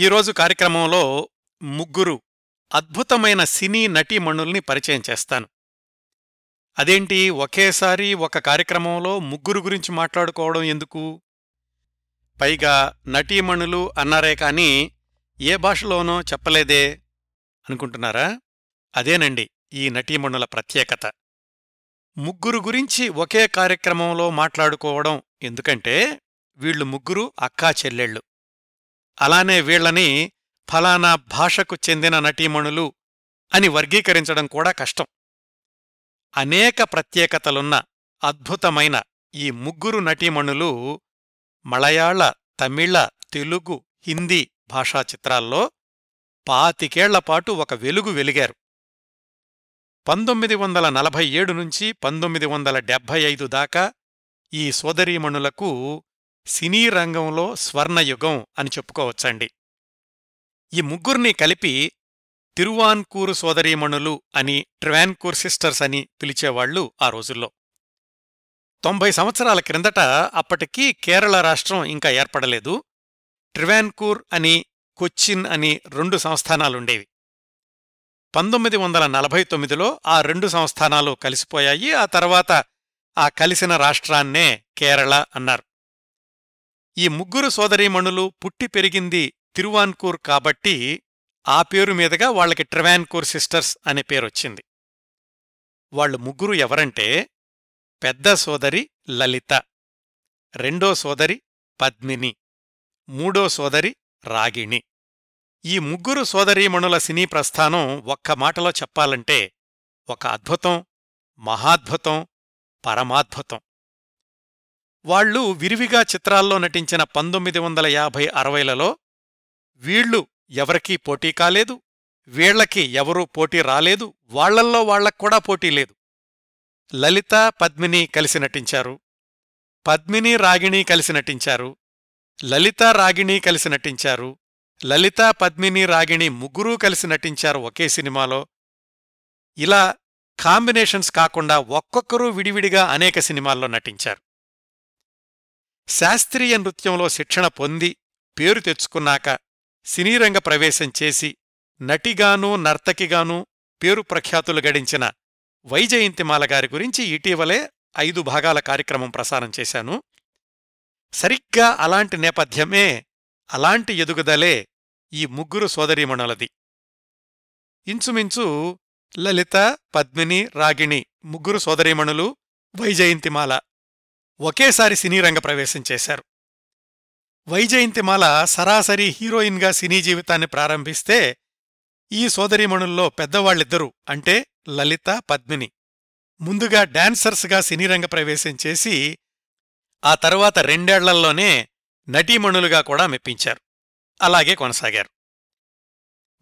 ఈరోజు కార్యక్రమంలో ముగ్గురు అద్భుతమైన సినీ నటీమణుల్ని పరిచయం చేస్తాను. అదేంటి? ఒకేసారి ఒక కార్యక్రమంలో ముగ్గురు గురించి మాట్లాడుకోవడం ఎందుకు? పైగా నటీమణులు అన్నారే కాని ఏ భాషలోనో చెప్పలేదే అనుకుంటున్నారా? అదేనండి ఈ నటీమణుల ప్రత్యేకత. ముగ్గురు గురించి ఒకే కార్యక్రమంలో మాట్లాడుకోవడం ఎందుకంటే వీళ్ళు ముగ్గురు అక్కా చెల్లెళ్ళు. అలానే వీళ్ళని ఫలానా భాషకు చెందిన నటీమణులు అని వర్గీకరించడం కూడా కష్టం. అనేక ప్రత్యేకతలున్న అద్భుతమైన ఈ ముగ్గురు నటీమణులు మలయాళ తమిళ తెలుగు హిందీ భాషా చిత్రాల్లో పాతికేళ్ళపాటు ఒక వెలుగు వెలిగారు. పంతొమ్మిది వందల నలభై ఏడు నుంచి పంతొమ్మిది వందల డెబ్భై ఐదు దాకా ఈ సోదరీమణులకు సినీ రంగంలో స్వర్ణయుగం అని చెప్పుకోవచ్చండి. ఈ ముగ్గురిని కలిపి తిరువాన్కూరు సోదరీమణులు అని ట్రివాన్కూర్ సిస్టర్స్ అని పిలిచేవాళ్ళు ఆ రోజుల్లో. తొంభై సంవత్సరాల క్రిందట అప్పటికీ కేరళ రాష్ట్రం ఇంకా ఏర్పడలేదు. ట్రివాన్కూర్ అని కొచ్చిన్ అని రెండు సంస్థానాలుండేవి. పంతొమ్మిది వందల నలభై తొమ్మిదిలో ఆ రెండు సంస్థానాలు కలిసిపోయాయి. ఆ తర్వాత ఆ కలిసిన రాష్ట్రాన్నే కేరళ అన్నారు. ఈ ముగ్గురు సోదరీమణులు పుట్టి పెరిగింది తిరువాన్కూర్ కాబట్టి ఆ పేరు మీదుగా వాళ్ళకి ట్రివాన్కూర్ సిస్టర్స్ అనే పేరొచ్చింది వాళ్ళు ముగ్గురు ఎవరంటే పెద్ద సోదరి లలిత రెండో సోదరి పద్మిని మూడో సోదరి రాగిణి. ఈ ముగ్గురు సోదరీమణుల సినీ ప్రస్థానం ఒక్క మాటలో చెప్పాలంటే ఒక అద్భుతం మహాద్భుతం పరమాద్భుతం. వాళ్ళు విరివిగా చిత్రాల్లో నటించిన పంతొమ్మిది వందల యాభై అరవైలలో వీళ్ళు ఎవరికీ పోటీ కాలేదు వీళ్ళకి ఎవరూ పోటీ రాలేదు వాళ్ళల్లో వాళ్ళక్కూడా పోటీ లేదు. లలిత పద్మిని కలిసి నటించారు. పద్మిని రాగిణి కలిసి నటించారు. లలిత రాగిణి కలిసి నటించారు. లలిత పద్మిని రాగిణి ముగ్గురూ కలిసి నటించారు ఒకే సినిమాలో. ఇలా కాంబినేషన్స్ కాకుండా ఒక్కొక్కరూ విడివిడిగా అనేక సినిమాల్లో నటించారు. శాస్త్రీయ నృత్యంలో శిక్షణ పొంది పేరు తెచ్చుకున్నాక సినీరంగ ప్రవేశం చేసి నటిగానూ నర్తకిగానూ పేరు ప్రఖ్యాతులు గడించిన వైజయంతిమాల గారి గురించి ఇటీవలే ఐదు భాగాల కార్యక్రమం ప్రసారం చేశాను. సరిగ్గా అలాంటి నేపథ్యమే అలాంటి ఎదుగుదలే ఈ ముగ్గురు సోదరీమణులది. ఇంచుమించు లలిత పద్మిని రాగిణి ముగ్గురు సోదరీమణులు వైజయంతిమాల ఒకేసారి సినీరంగ ప్రవేశం చేశారు. వైజయంతిమాల సరాసరి హీరోయిన్గా సినీ జీవితాన్ని ప్రారంభిస్తే ఈ సోదరీమణుల్లో పెద్దవాళ్ళిద్దరూ అంటే లలిత పద్మిని ముందుగా డాన్సర్స్గా సినీరంగ ప్రవేశం చేసి ఆ తర్వాత రెండేళ్ళల్లోనే నటీమణులుగా కూడా మెప్పించారు. అలాగే కొనసాగారు.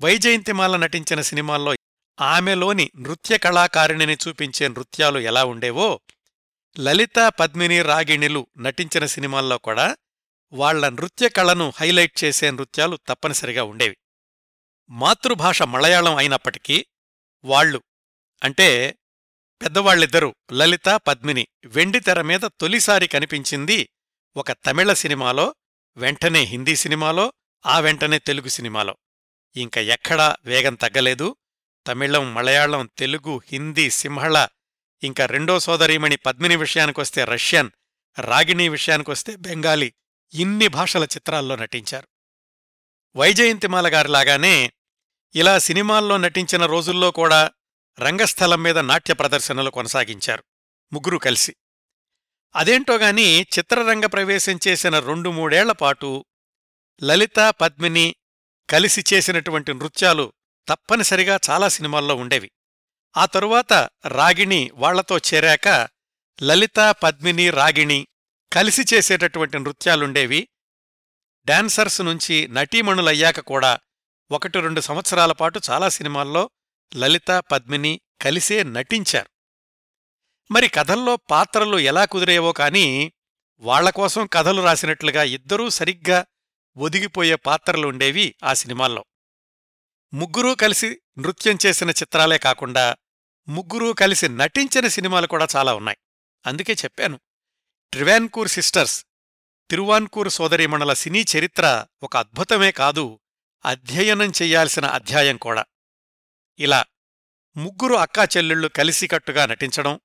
వైజయంతిమాల నటించిన సినిమాల్లో ఆమెలోని నృత్య కళాకారిణిని చూపించే నృత్యాలు ఎలా ఉండేవో లలిత పద్మిని రాగిణిలు నటించిన సినిమాల్లో కూడా వాళ్ళ నృత్య కళను హైలైట్ చేసే నృత్యాలు తప్పనిసరిగా ఉండేవి. మాతృభాష మలయాళం అయినప్పటికీ వాళ్ళు అంటే పెద్దవాళ్ళిద్దరూ లలిత పద్మిని వెండితెర మీద తొలిసారి కనిపించింది ఒక తమిళ సినిమాలో వెంటనే హిందీ సినిమాలో ఆ వెంటనే తెలుగు సినిమాలో. ఇంక ఎక్కడా వేగం తగ్గలేదు. తమిళం మలయాళం తెలుగు హిందీ సింహళ ఇంకా రెండో సోదరీమణి పద్మిని విషయానికొస్తే రష్యన్ రాగిణి విషయానికొస్తే బెంగాలీ ఇన్ని భాషల చిత్రాల్లో నటించారు. వైజయంతిమాల గారిలాగానే ఇలా సినిమాల్లో నటించిన రోజుల్లో కూడా రంగస్థలం మీద నాట్య ప్రదర్శనలు కొనసాగించారు ముగ్గురు కలిసి. అదేంటోగాని చిత్రరంగ ప్రవేశం చేసిన రెండు మూడేళ్ళపాటు లలిత పద్మిని కలిసి చేసినటువంటి నృత్యాలు తప్పనిసరిగా చాలా సినిమాల్లో ఉండేవి. ఆ తరువాత రాగిణి వాళ్ళతో చేరాక లలిత పద్మిని రాగిణి కలిసి చేసేటటువంటి నృత్యాలుండేవి. డాన్సర్స్ నుంచి నటీమణులయ్యాక కూడా ఒకటి రెండు సంవత్సరాల పాటు చాలా సినిమాల్లో లలిత పద్మిని కలిసే నటించారు. మరి కథల్లో పాత్రలు ఎలా కుదిరేవో కాని వాళ్ళకోసం కథలు రాసినట్లుగా ఇద్దరూ సరిగ్గా ఒదిగిపోయే పాత్రలుండేవి ఆ సినిమాల్లో. ముగ్గురూ కలిసి నృత్యం చేసిన చిత్రాలే కాకుండా ముగ్గురూ కలిసి నటించిన సినిమాలు కూడా చాలా ఉన్నాయి. అందుకే చెప్పాను ట్రివాన్కూర్ సిస్టర్స్ తిరువాన్కూర్ సోదరీమణుల సినీ చరిత్ర ఒక అద్భుతమే కాదు అధ్యయనం చెయ్యాల్సిన అధ్యాయం కూడా. ఇలా ముగ్గురు అక్కా చెల్లెళ్ళు కలిసికట్టుగా నటించడం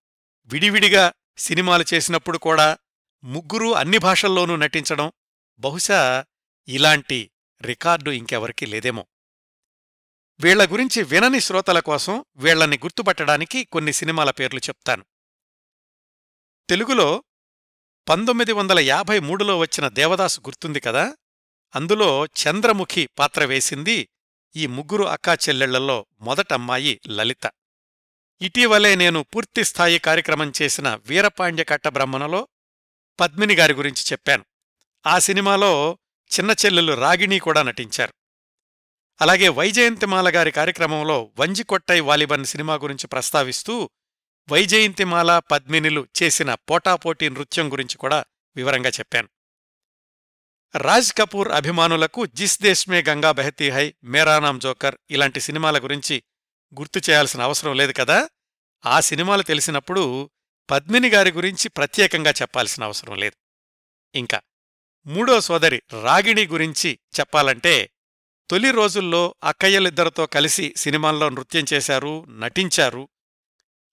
విడివిడిగా సినిమాలు చేసినప్పుడు కూడా ముగ్గురూ అన్ని భాషల్లోనూ నటించడం బహుశా ఇలాంటి రికార్డు ఇంకెవరికీ లేదేమో. వీళ్ళ గురించి వినని శ్రోతల కోసం వీళ్ళని గుర్తుపట్టడానికి కొన్ని సినిమాల పేర్లు చెప్తాను. తెలుగులో పంతొమ్మిది వందల యాభై మూడులో వచ్చిన దేవదాసు గుర్తుంది కదా? అందులో చంద్రముఖి పాత్ర వేసింది ఈ ముగ్గురు అక్కా చెల్లెళ్ళలో మొదటమ్మాయి లలిత. ఇటీవలే నేను పూర్తిస్థాయి కార్యక్రమం చేసిన వీరపాండ్య కట్టబ్రహ్మణలో పద్మిని గారి గురించి చెప్పాను. ఆ సినిమాలో చిన్న చెల్లెలు రాగిణి కూడా నటించారు. అలాగే వైజయంతిమాల గారి కార్యక్రమంలో వంజికొట్టై వాలిబన్ సినిమా గురించి ప్రస్తావిస్తూ వైజయంతిమాల పద్మినిలు చేసిన పోటాపోటీ నృత్యం గురించి కూడా వివరంగా చెప్పాను. రాజ్ కపూర్ అభిమానులకు జిస్ దేశ్మే గంగా బెహతీ హై మేరా నామ్ జోకర్ ఇలాంటి సినిమాల గురించి గుర్తు చేయాల్సిన అవసరం లేదు కదా? ఆ సినిమాలు తెలిసినప్పుడు పద్మిని గారి గురించి ప్రత్యేకంగా చెప్పాల్సిన అవసరం లేదు. ఇంకా మూడో సోదరి రాగిణి గురించి చెప్పాలంటే తొలి రోజుల్లో అక్కయ్యలిద్దరితో కలిసి సినిమాల్లో నృత్యం చేశారు నటించారు.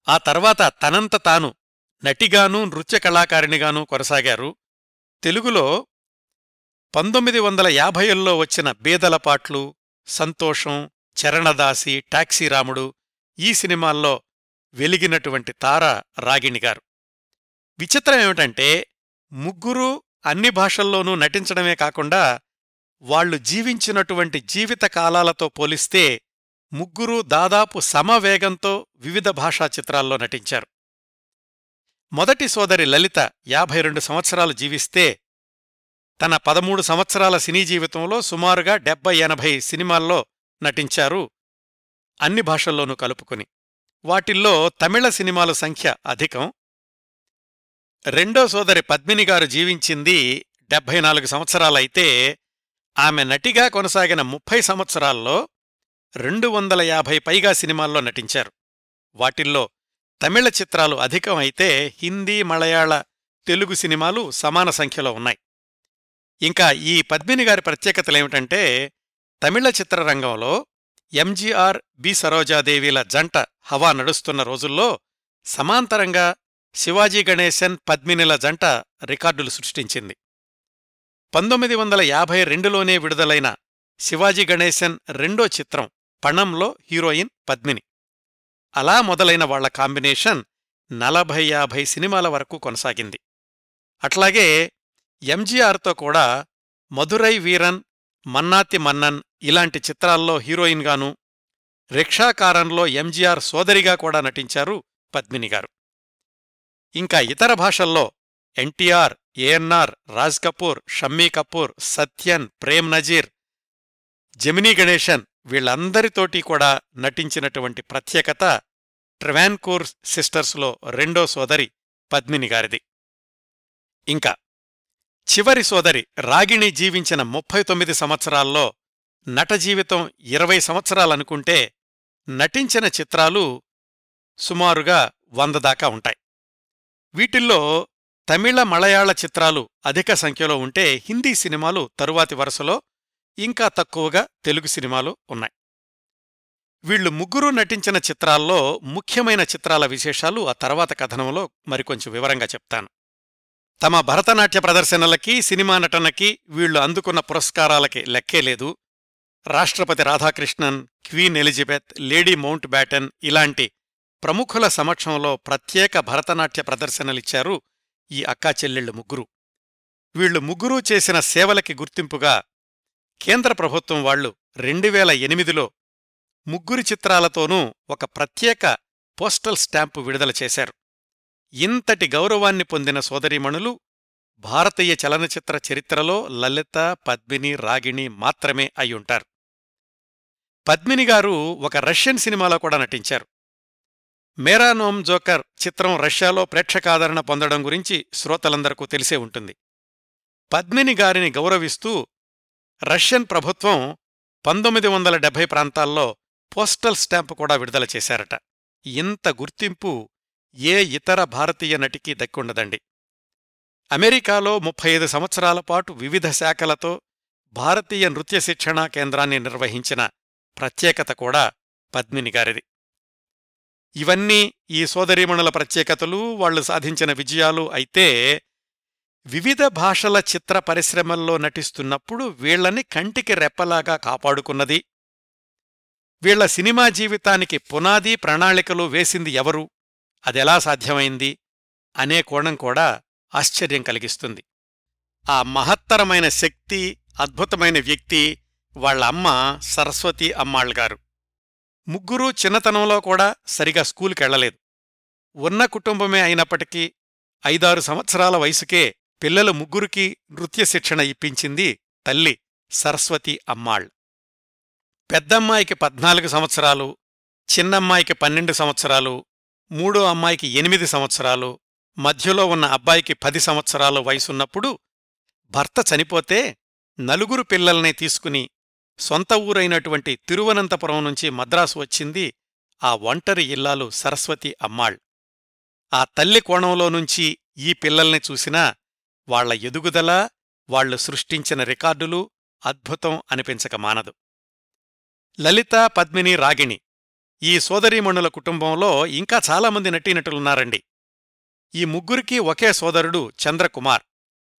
ఆ తర్వాత తనంత తాను నటిగానూ నృత్య కళాకారిణిగానూ కొనసాగారు. తెలుగులో పంతొమ్మిది వందల యాభైల్లో వచ్చిన బేదలపాట్లు సంతోషం చరణదాసి టాక్సీ రాముడు ఈ సినిమాల్లో వెలిగినటువంటి తార రాగిణిగారు విచిత్రం ఏమిటంటే అన్ని భాషల్లోనూ నటించడమే కాకుండా వాళ్ళు జీవించినటువంటి జీవిత కాలాలతో పోలిస్తే ముగ్గురూ దాదాపు సమవేగంతో వివిధ భాషా చిత్రాల్లో నటించారు. మొదటి సోదరి లలిత యాభై రెండు సంవత్సరాలు జీవిస్తే తన పదమూడు సంవత్సరాల సినీ జీవితంలో సుమారుగా డెబ్బై ఎనభై సినిమాల్లో నటించారు అన్ని భాషల్లోనూ కలుపుకుని. వాటిల్లో తమిళ సినిమాల సంఖ్య అధికం. రెండో సోదరి పద్మిని గారు జీవించింది డెబ్బై నాలుగు సంవత్సరాలైతే ఆమె నటిగా కొనసాగిన ముప్పై సంవత్సరాల్లో రెండు వందల యాభై పైగా సినిమాల్లో నటించారు. వాటిల్లో తమిళ చిత్రాలు అధికం అయితే హిందీ మలయాళ తెలుగు సినిమాలు సమాన సంఖ్యలో ఉన్నాయి. ఇంకా ఈ పద్మిని గారి ప్రత్యేకతలేమిటంటే తమిళ చిత్రరంగంలో ఎంజీఆర్ బి. సరోజాదేవిల జంట హవా నడుస్తున్న రోజుల్లో సమాంతరంగా శివాజీ గణేశన్ పద్మినిల జంట రికార్డులు సృష్టించింది. పంతొమ్మిది వందల యాభై రెండులోనే విడుదలైన శివాజీ గణేశన్ రెండో చిత్రం పణంలో హీరోయిన్ పద్మిని. అలా మొదలైన వాళ్ళ కాంబినేషన్ నలభై యాభై సినిమాల వరకు కొనసాగింది. అట్లాగే ఎంజీఆర్తో కూడా మధురై వీరన్ మన్నాతి మన్నన్ ఇలాంటి చిత్రాల్లో హీరోయిన్గాను రిక్షాకారంలో ఎంజీఆర్ సోదరిగా కూడా నటించారు పద్మినిగారు ఇంకా ఇతర భాషల్లో ఎన్టీఆర్ ఏఎన్ఆర్ రాజ్ కపూర్ షమ్మీ కపూర్ సత్యన్ ప్రేమ్ నజీర్ జమినీ గణేశన్ వీళ్ళందరితోటి కూడా నటించినటువంటి ప్రత్యేకత ట్రివాన్కూర్ సిస్టర్స్లో రెండో సోదరి పద్మిని గారిది. ఇంకా చివరి సోదరి రాగిణి జీవించిన ముప్పై తొమ్మిది సంవత్సరాల్లో నట జీవితం ఇరవై సంవత్సరాలనుకుంటే నటించిన చిత్రాలు సుమారుగా వంద దాకా ఉంటాయి. వీటిల్లో తమిళ మలయాళ చిత్రాలు అధిక సంఖ్యలో ఉంటే హిందీ సినిమాలు తరువాతి వరుసలో ఇంకా తక్కువగా తెలుగు సినిమాలు ఉన్నాయి. వీళ్ళు ముగ్గురూ నటించిన చిత్రాల్లో ముఖ్యమైన చిత్రాల విశేషాలు ఆ తర్వాత కథనంలో మరికొంచెం వివరంగా చెప్తాను. తమ భరతనాట్య ప్రదర్శనలకి సినిమా నటనకి వీళ్ళు అందుకున్న పురస్కారాలకి లెక్కే లేదు. రాష్ట్రపతి Radhakrishnan queen Elizabeth lady Mountbatten ఇలాంటి ప్రముఖుల సమక్షంలో ప్రత్యేక భరతనాట్య ప్రదర్శనలిచ్చారు ఈ అక్కా చెల్లెళ్ళు ముగ్గురు. వీళ్ళు ముగ్గురూ చేసిన సేవలకి గుర్తింపుగా కేంద్ర ప్రభుత్వం వాళ్ళు రెండువేల ఎనిమిదిలో ముగ్గురి చిత్రాలతోనూ ఒక ప్రత్యేక పోస్టల్ స్టాంపు విడుదల చేశారు. ఇంతటి గౌరవాన్ని పొందిన సోదరీమణులు భారతీయ చలనచిత్ర చరిత్రలో లలిత పద్మిని రాగిణి మాత్రమే అయ్యుంటారు. పద్మిని గారు ఒక రష్యన్ సినిమాలో కూడా నటించారు. మేరానోమ్ జోకర్ చిత్రం రష్యాలో ప్రేక్షకాదరణ పొందడం గురించి శ్రోతలందరకు తెలిసే ఉంటుంది. పద్మిని గారిని గౌరవిస్తూ రష్యన్ ప్రభుత్వం పంతొమ్మిది వందల డెబ్బై ప్రాంతాల్లో పోస్టల్ స్టాంపు కూడా విడుదల చేశారట. ఇంత గుర్తింపు ఏ ఇతర భారతీయ నటికి దక్కుండదండి. అమెరికాలో ముప్పై ఐదు సంవత్సరాల పాటు వివిధ శాఖలతో భారతీయ నృత్య శిక్షణా కేంద్రాన్ని నిర్వహించిన ప్రత్యేకత కూడా పద్మిని గారిది. ఇవన్నీ ఈ సోదరీమణుల ప్రత్యేకతలు వాళ్ళు సాధించిన విజయాలు అయితే వివిధ భాషల చిత్ర పరిశ్రమల్లో నటిస్తున్నప్పుడు వీళ్ళని కంటికి రెప్పలాగా కాపాడుకున్నది. వీళ్ళ సినిమా జీవితానికి పునాది ప్రణాళికలు వేసింది ఎవరు? అదెలా సాధ్యమైంది? అనే కోణం కూడా ఆశ్చర్యం కలిగిస్తుంది. ఆ మహత్తరమైన శక్తి అద్భుతమైన వ్యక్తి వాళ్ళ అమ్మ సరస్వతి అమ్మాళ్గారు ముగ్గురూ చిన్నతనంలో కూడా సరిగా స్కూలుకెళ్ళలేదు ఉన్న కుటుంబమే అయినప్పటికీ ఐదారు సంవత్సరాల వయసుకే పిల్లల ముగ్గురికి నృత్య శిక్షణ ఇప్పించింది తల్లి సరస్వతి అమ్మాళ్. పెద్దమ్మాయికి పద్నాలుగు సంవత్సరాలు చిన్నమ్మాయికి పన్నెండు సంవత్సరాలు మూడో అమ్మాయికి ఎనిమిది సంవత్సరాలు మధ్యలో ఉన్న అబ్బాయికి పది సంవత్సరాలు వయసున్నప్పుడు భర్త చనిపోతే నలుగురు పిల్లల్ని తీసుకుని సొంత ఊరైనటువంటి తిరువనంతపురం నుంచి మద్రాసు వచ్చింది ఆ ఒంటరి ఇల్లాలు సరస్వతి అమ్మాళ్ ఆ తల్లి కోణంలో నుంచి ఈ పిల్లల్ని చూసినా వాళ్ళ ఎదుగుదల వాళ్ళు సృష్టించిన రికార్డులు అద్భుతం అనిపించక మానదు. లలిత పద్మిని రాగిణి ఈ సోదరీమణుల కుటుంబంలో ఇంకా చాలామంది నటీనటులున్నారండి. ఈ ముగ్గురికి ఒకే సోదరుడు చంద్రకుమార్.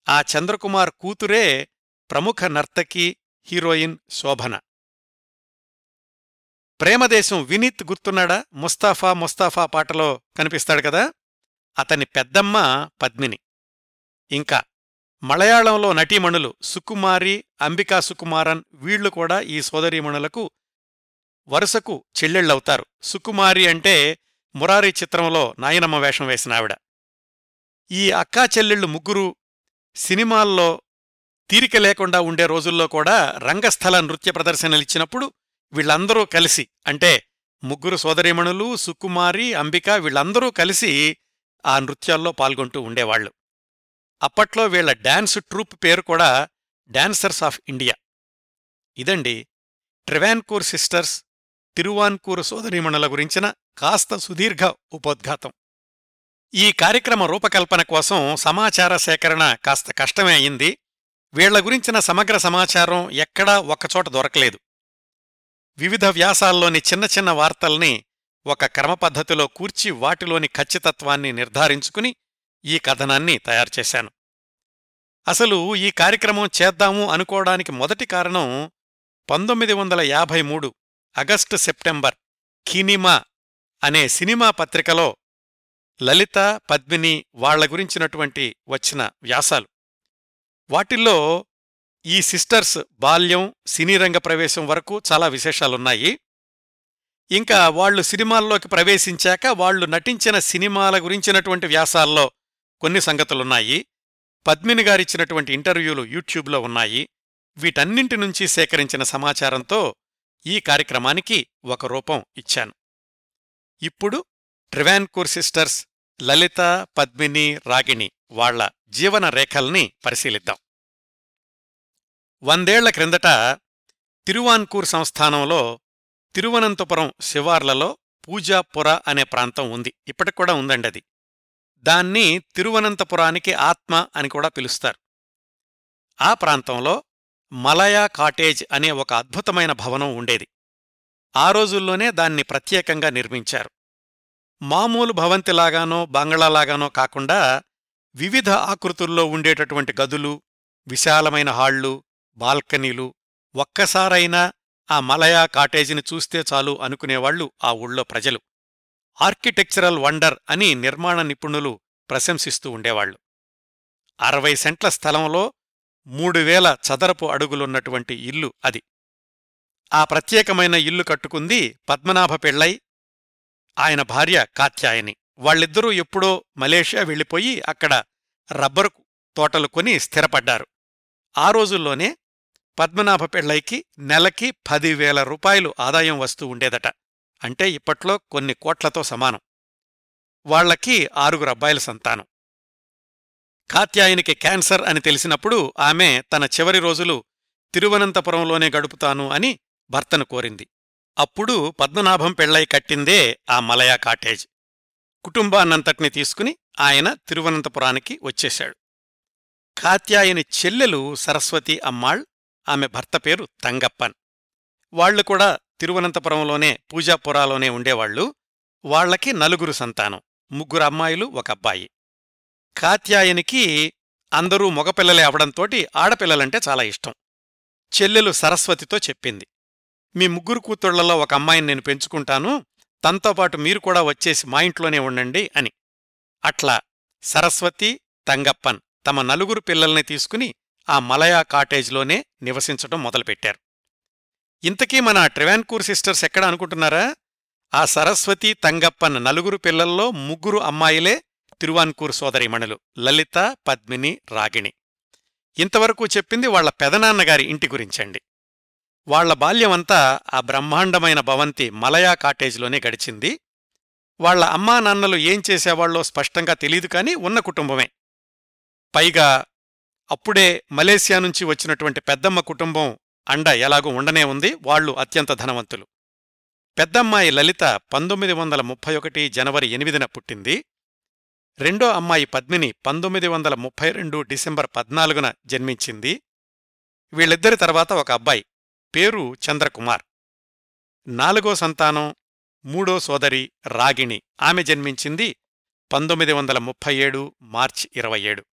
ఆ చంద్రకుమార్ కూతురే ప్రముఖ నర్తకి హీరోయిన్ శోభన. ప్రేమదేశం వినీత్ గుర్తున్నాడా? ముస్తాఫా ముస్తాఫా పాటలో కనిపిస్తాడు కదా? అతని పెద్దమ్మ పద్మిని. ఇంకా మలయాళంలో నటీమణులు సుకుమారి అంబికా సుకుమారన్ వీళ్ళు కూడా ఈ సోదరీమణులకు వరుసకు చెల్లెళ్ళవుతారు. సుకుమారి అంటే మురారి చిత్రంలో నాయనమ్మ వేషం వేసిన ఆవిడ. ఈ అక్కా చెల్లెళ్ళు ముగ్గురు సినిమాల్లో తీరిక లేకుండా ఉండే రోజుల్లో కూడా రంగస్థల నృత్య ప్రదర్శనలిచ్చినప్పుడు వీళ్ళందరూ కలిసి అంటే ముగ్గురు సోదరీమణులు సుకుమారి అంబిక వీళ్ళందరూ కలిసి ఆ నృత్యాల్లో పాల్గొంటూ ఉండేవాళ్ళు అప్పట్లో వీళ్ళ డాన్స్ ట్రూప్ పేరు కూడా డాన్సర్స్ ఆఫ్ ఇండియా ఇదండి ట్రివాన్కూర్ సిస్టర్స్ తిరువాన్కూర్ సోదరీమణుల గురించిన కాస్త సుదీర్ఘ ఉపోద్ఘాతం. ఈ కార్యక్రమ రూపకల్పన కోసం సమాచార సేకరణ కాస్త కష్టమే అయింది. వీళ్ళ గురించిన సమగ్ర సమాచారం ఎక్కడా ఒక్కచోట దొరకలేదు. వివిధ వ్యాసాల్లోని చిన్న చిన్న వార్తల్ని ఒక క్రమపద్ధతిలో కూర్చి వాటిలోని ఖచ్చితత్వాన్ని నిర్ధారించుకుని ఈ కథనాన్ని తయారుచేశాను అసలు ఈ కార్యక్రమం చేద్దాము అనుకోవడానికి మొదటి కారణం పంతొమ్మిది వందల యాభై మూడు అగస్టు సెప్టెంబర్ కీనిమా అనే సినిమా పత్రికలో లలిత పద్మిని వాళ్ళ గురించినటువంటి వచ్చిన వ్యాసాలు. వాటిల్లో ఈ సిస్టర్స్ బాల్యం సినీరంగ ప్రవేశం వరకు చాలా విశేషాలున్నాయి. ఇంకా వాళ్ళు సినిమాల్లోకి ప్రవేశించాక వాళ్ళు నటించిన సినిమాల గురించినటువంటి వ్యాసాల్లో కొన్ని సంగతులున్నాయి. పద్మిని గారిచ్చినటువంటి ఇంటర్వ్యూలు యూట్యూబ్లో ఉన్నాయి. వీటన్నింటి నుంచి సేకరించిన సమాచారంతో ఈ కార్యక్రమానికి ఒక రూపం ఇచ్చాను. ఇప్పుడు ట్రివాన్కూర్ సిస్టర్స్ లలిత పద్మిని రాగిణి వాళ్ళ జీవన రేఖల్ని పరిశీలిద్దాం. వందేళ్ళ క్రిందట తిరువాన్కూర్ సంస్థానంలో తిరువనంతపురం శివార్లలో పూజాపుర అనే ప్రాంతం ఉంది. ఇప్పటికి కూడా ఉందండి అది. దాన్ని తిరువనంతపురానికి ఆత్మ అని కూడా పిలుస్తారు. ఆ ప్రాంతంలో మలయా కాటేజ్ అనే ఒక అద్భుతమైన భవనం ఉండేది. ఆ రోజుల్లోనే దాన్ని ప్రత్యేకంగా నిర్మించారు. మామూలు భవంతిలాగానో బంగళాలాగానో కాకుండా వివిధ ఆకృతుల్లో ఉండేటటువంటి గదులు విశాలమైన హాళ్ళు బాల్కనీలు ఒక్కసారైనా ఆ మలయా కాటేజీని చూస్తే చాలు అనుకునేవాళ్ళు ఆ ఊళ్ళో ప్రజలు. ఆర్కిటెక్చరల్ వండర్ అని నిర్మాణ నిపుణులు ప్రశంసిస్తూ ఉండేవాళ్ళు అరవై సెంట్ల స్థలంలో మూడు వేల చదరపు అడుగులున్నటువంటి ఇల్లు అది. ఆ ప్రత్యేకమైన ఇల్లు కట్టుకుంది పద్మనాభ పెళ్ళై ఆయన భార్య కాత్యాయని. వాళ్ళిద్దరూ ఎప్పుడో మలేషియా వెళ్ళిపోయి అక్కడ రబ్బరు తోటలు కొని స్థిరపడ్డారు. ఆ రోజుల్లోనే పద్మనాభ పెళ్ళైకి నెలకి పదివేల రూపాయలు ఆదాయం వస్తూ ఉండేదట. అంటే ఇప్పట్లో కొన్ని కోట్లతో సమానం. వాళ్ళకి ఆరుగురు అబ్బాయిల సంతానం. కాత్యాయనికి క్యాన్సర్ అని తెలిసినప్పుడు ఆమె తన చివరి రోజులు తిరువనంతపురంలోనే గడుపుతాను అని భర్తను కోరింది. అప్పుడు పద్మనాభం పెళ్ళై కట్టిందే ఆ మలయా కాటేజ్. కుటుంబాన్నంతటిని తీసుకుని ఆయన తిరువనంతపురానికి వచ్చేశాడు. కాత్యాయని చెల్లెలు సరస్వతి అమ్మాళ్ ఆమె భర్త పేరు తంగప్పన్. వాళ్ళు కూడా తిరువనంతపురంలోనే పూజాపురాలోనే ఉండేవాళ్ళు వాళ్ళకి నలుగురు సంతానం ముగ్గురు అమ్మాయిలు ఒక అబ్బాయి. కాత్యాయనికి అందరూ మగపిల్లలే అవడంతోటి ఆడపిల్లలంటే చాలా ఇష్టం. చెల్లెలు సరస్వతితో చెప్పింది. మీ ముగ్గురు కూతుళ్ళలో ఒక అమ్మాయిని నేను పెంచుకుంటాను తనతో పాటు మీరు కూడా వచ్చేసి మా ఇంట్లోనే ఉండండి అని. అట్లా సరస్వతి తంగప్పన్ తమ నలుగురు పిల్లల్ని తీసుకుని ఆ మలయా కాటేజ్లోనే నివసించటం మొదలుపెట్టారు. ఇంతకీ మన ట్రివాన్కూర్ సిస్టర్స్ ఎక్కడ అనుకుంటున్నారా? ఆ సరస్వతి తంగప్పన్ నలుగురు పిల్లల్లో ముగ్గురు అమ్మాయిలే తిరువాన్కూర్ సోదరిమణులు లలిత పద్మిని రాగిణి. ఇంతవరకు చెప్పింది వాళ్ళ పెదనాన్నగారి ఇంటి గురించండి. వాళ్ళ బాల్యమంతా ఆ బ్రహ్మాండమైన భవంతి మలయా కాటేజ్లోనే గడిచింది. వాళ్ళ అమ్మా నాన్నలు ఏం చేసేవాళ్ళో స్పష్టంగా తెలీదు కాని ఉన్న కుటుంబమే. పైగా అప్పుడే మలేసియా నుంచి వచ్చినటువంటి పెద్దమ్మ కుటుంబం అండ ఎలాగూ ఉండనే ఉంది. వాళ్ళు అత్యంత ధనవంతులు. పెద్దమ్మాయి లలిత పంతొమ్మిది వందల ముప్పై ఒకటి జనవరి ఎనిమిదిన పుట్టింది. రెండో అమ్మాయి పద్మిని పంతొమ్మిది వందల ముప్పై రెండు డిసెంబర్ పద్నాలుగున జన్మించింది. వీళ్ళిద్దరి తర్వాత ఒక అబ్బాయి పేరు చంద్రకుమార్. నాలుగో సంతానం మూడో సోదరి రాగిణి. ఆమె జన్మించింది పంతొమ్మిది వందల ముప్పై ఏడు మార్చి ఇరవై ఏడు.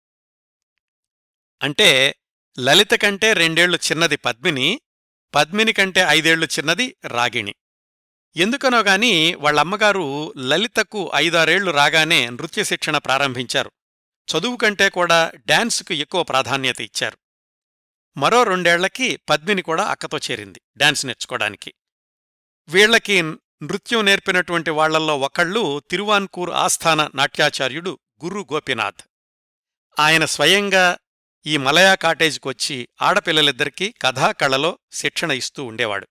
అంటే లలిత కంటే రెండేళ్ళు చిన్నది పద్మిని పద్మిని కంటే ఐదేళ్ళు చిన్నది రాగిణి. ఎందుకనో గాని వాళ్ళమ్మగారు లలితకు ఐదారేళ్ళు రాగానే నృత్య శిక్షణ ప్రారంభించారు. చదువు కంటే కూడా డాన్సుకు ఎక్కువ ప్రాధాన్యత ఇచ్చారు. మరో రెండేళ్ళకి పద్మిని కూడా అక్కతో చేరింది డాన్స్ నేర్చుకోవడానికి. వీళ్ళకి నృత్యం నేర్పినటువంటి వాళ్ళల్లో ఒకళ్ళు తిరువాన్కూర్ ఆస్థాన నాట్యాచార్యుడు గురు గోపినాథ్. ఆయన స్వయంగా ఈ మలయా కాటేజ్కొచ్చి ఆడపిల్లలిద్దరికీ కథాకళలో శిక్షణ ఇస్తూ ఉండేవాడు.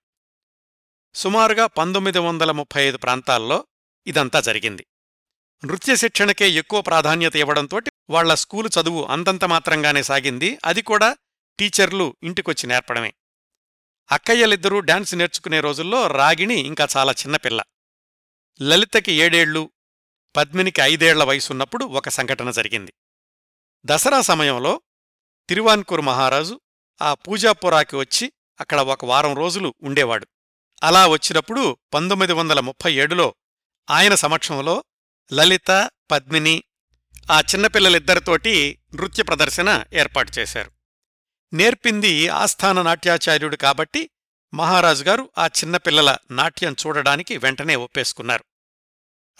సుమారుగా పంతొమ్మిది వందల ముప్పై ఐదు ప్రాంతాల్లో ఇదంతా జరిగింది. నృత్య శిక్షణకే ఎక్కువ ప్రాధాన్యత ఇవ్వడంతోటి వాళ్ళ స్కూలు చదువు అంతంత మాత్రంగానే సాగింది అది కూడా టీచర్లు ఇంటికొచ్చి నేర్పడమే. అక్కయ్యలిద్దరూ డాన్స్ నేర్చుకునే రోజుల్లో రాగిణి ఇంకా చాలా చిన్నపిల్ల లలితకి ఏడేళ్ళు పద్మినికి ఐదేళ్ళ వయసున్నప్పుడు ఒక సంఘటన జరిగింది. దసరా సమయంలో తిరువాన్కూర్ మహారాజు ఆ పూజాపురాకి వచ్చి అక్కడ ఒక వారం రోజులు ఉండేవాడు. అలా వచ్చినప్పుడు పంతొమ్మిది వందల ముప్పై ఏడులో ఆయన సమక్షంలో లలిత పద్మిని ఆ చిన్నపిల్లలిద్దరితోటి నృత్య ప్రదర్శన ఏర్పాటు చేశారు. నేర్పింది ఆస్థాన నాట్యాచార్యుడు కాబట్టి మహారాజుగారు ఆ చిన్నపిల్లల నాట్యం చూడడానికి వెంటనే ఒప్పేసుకున్నారు.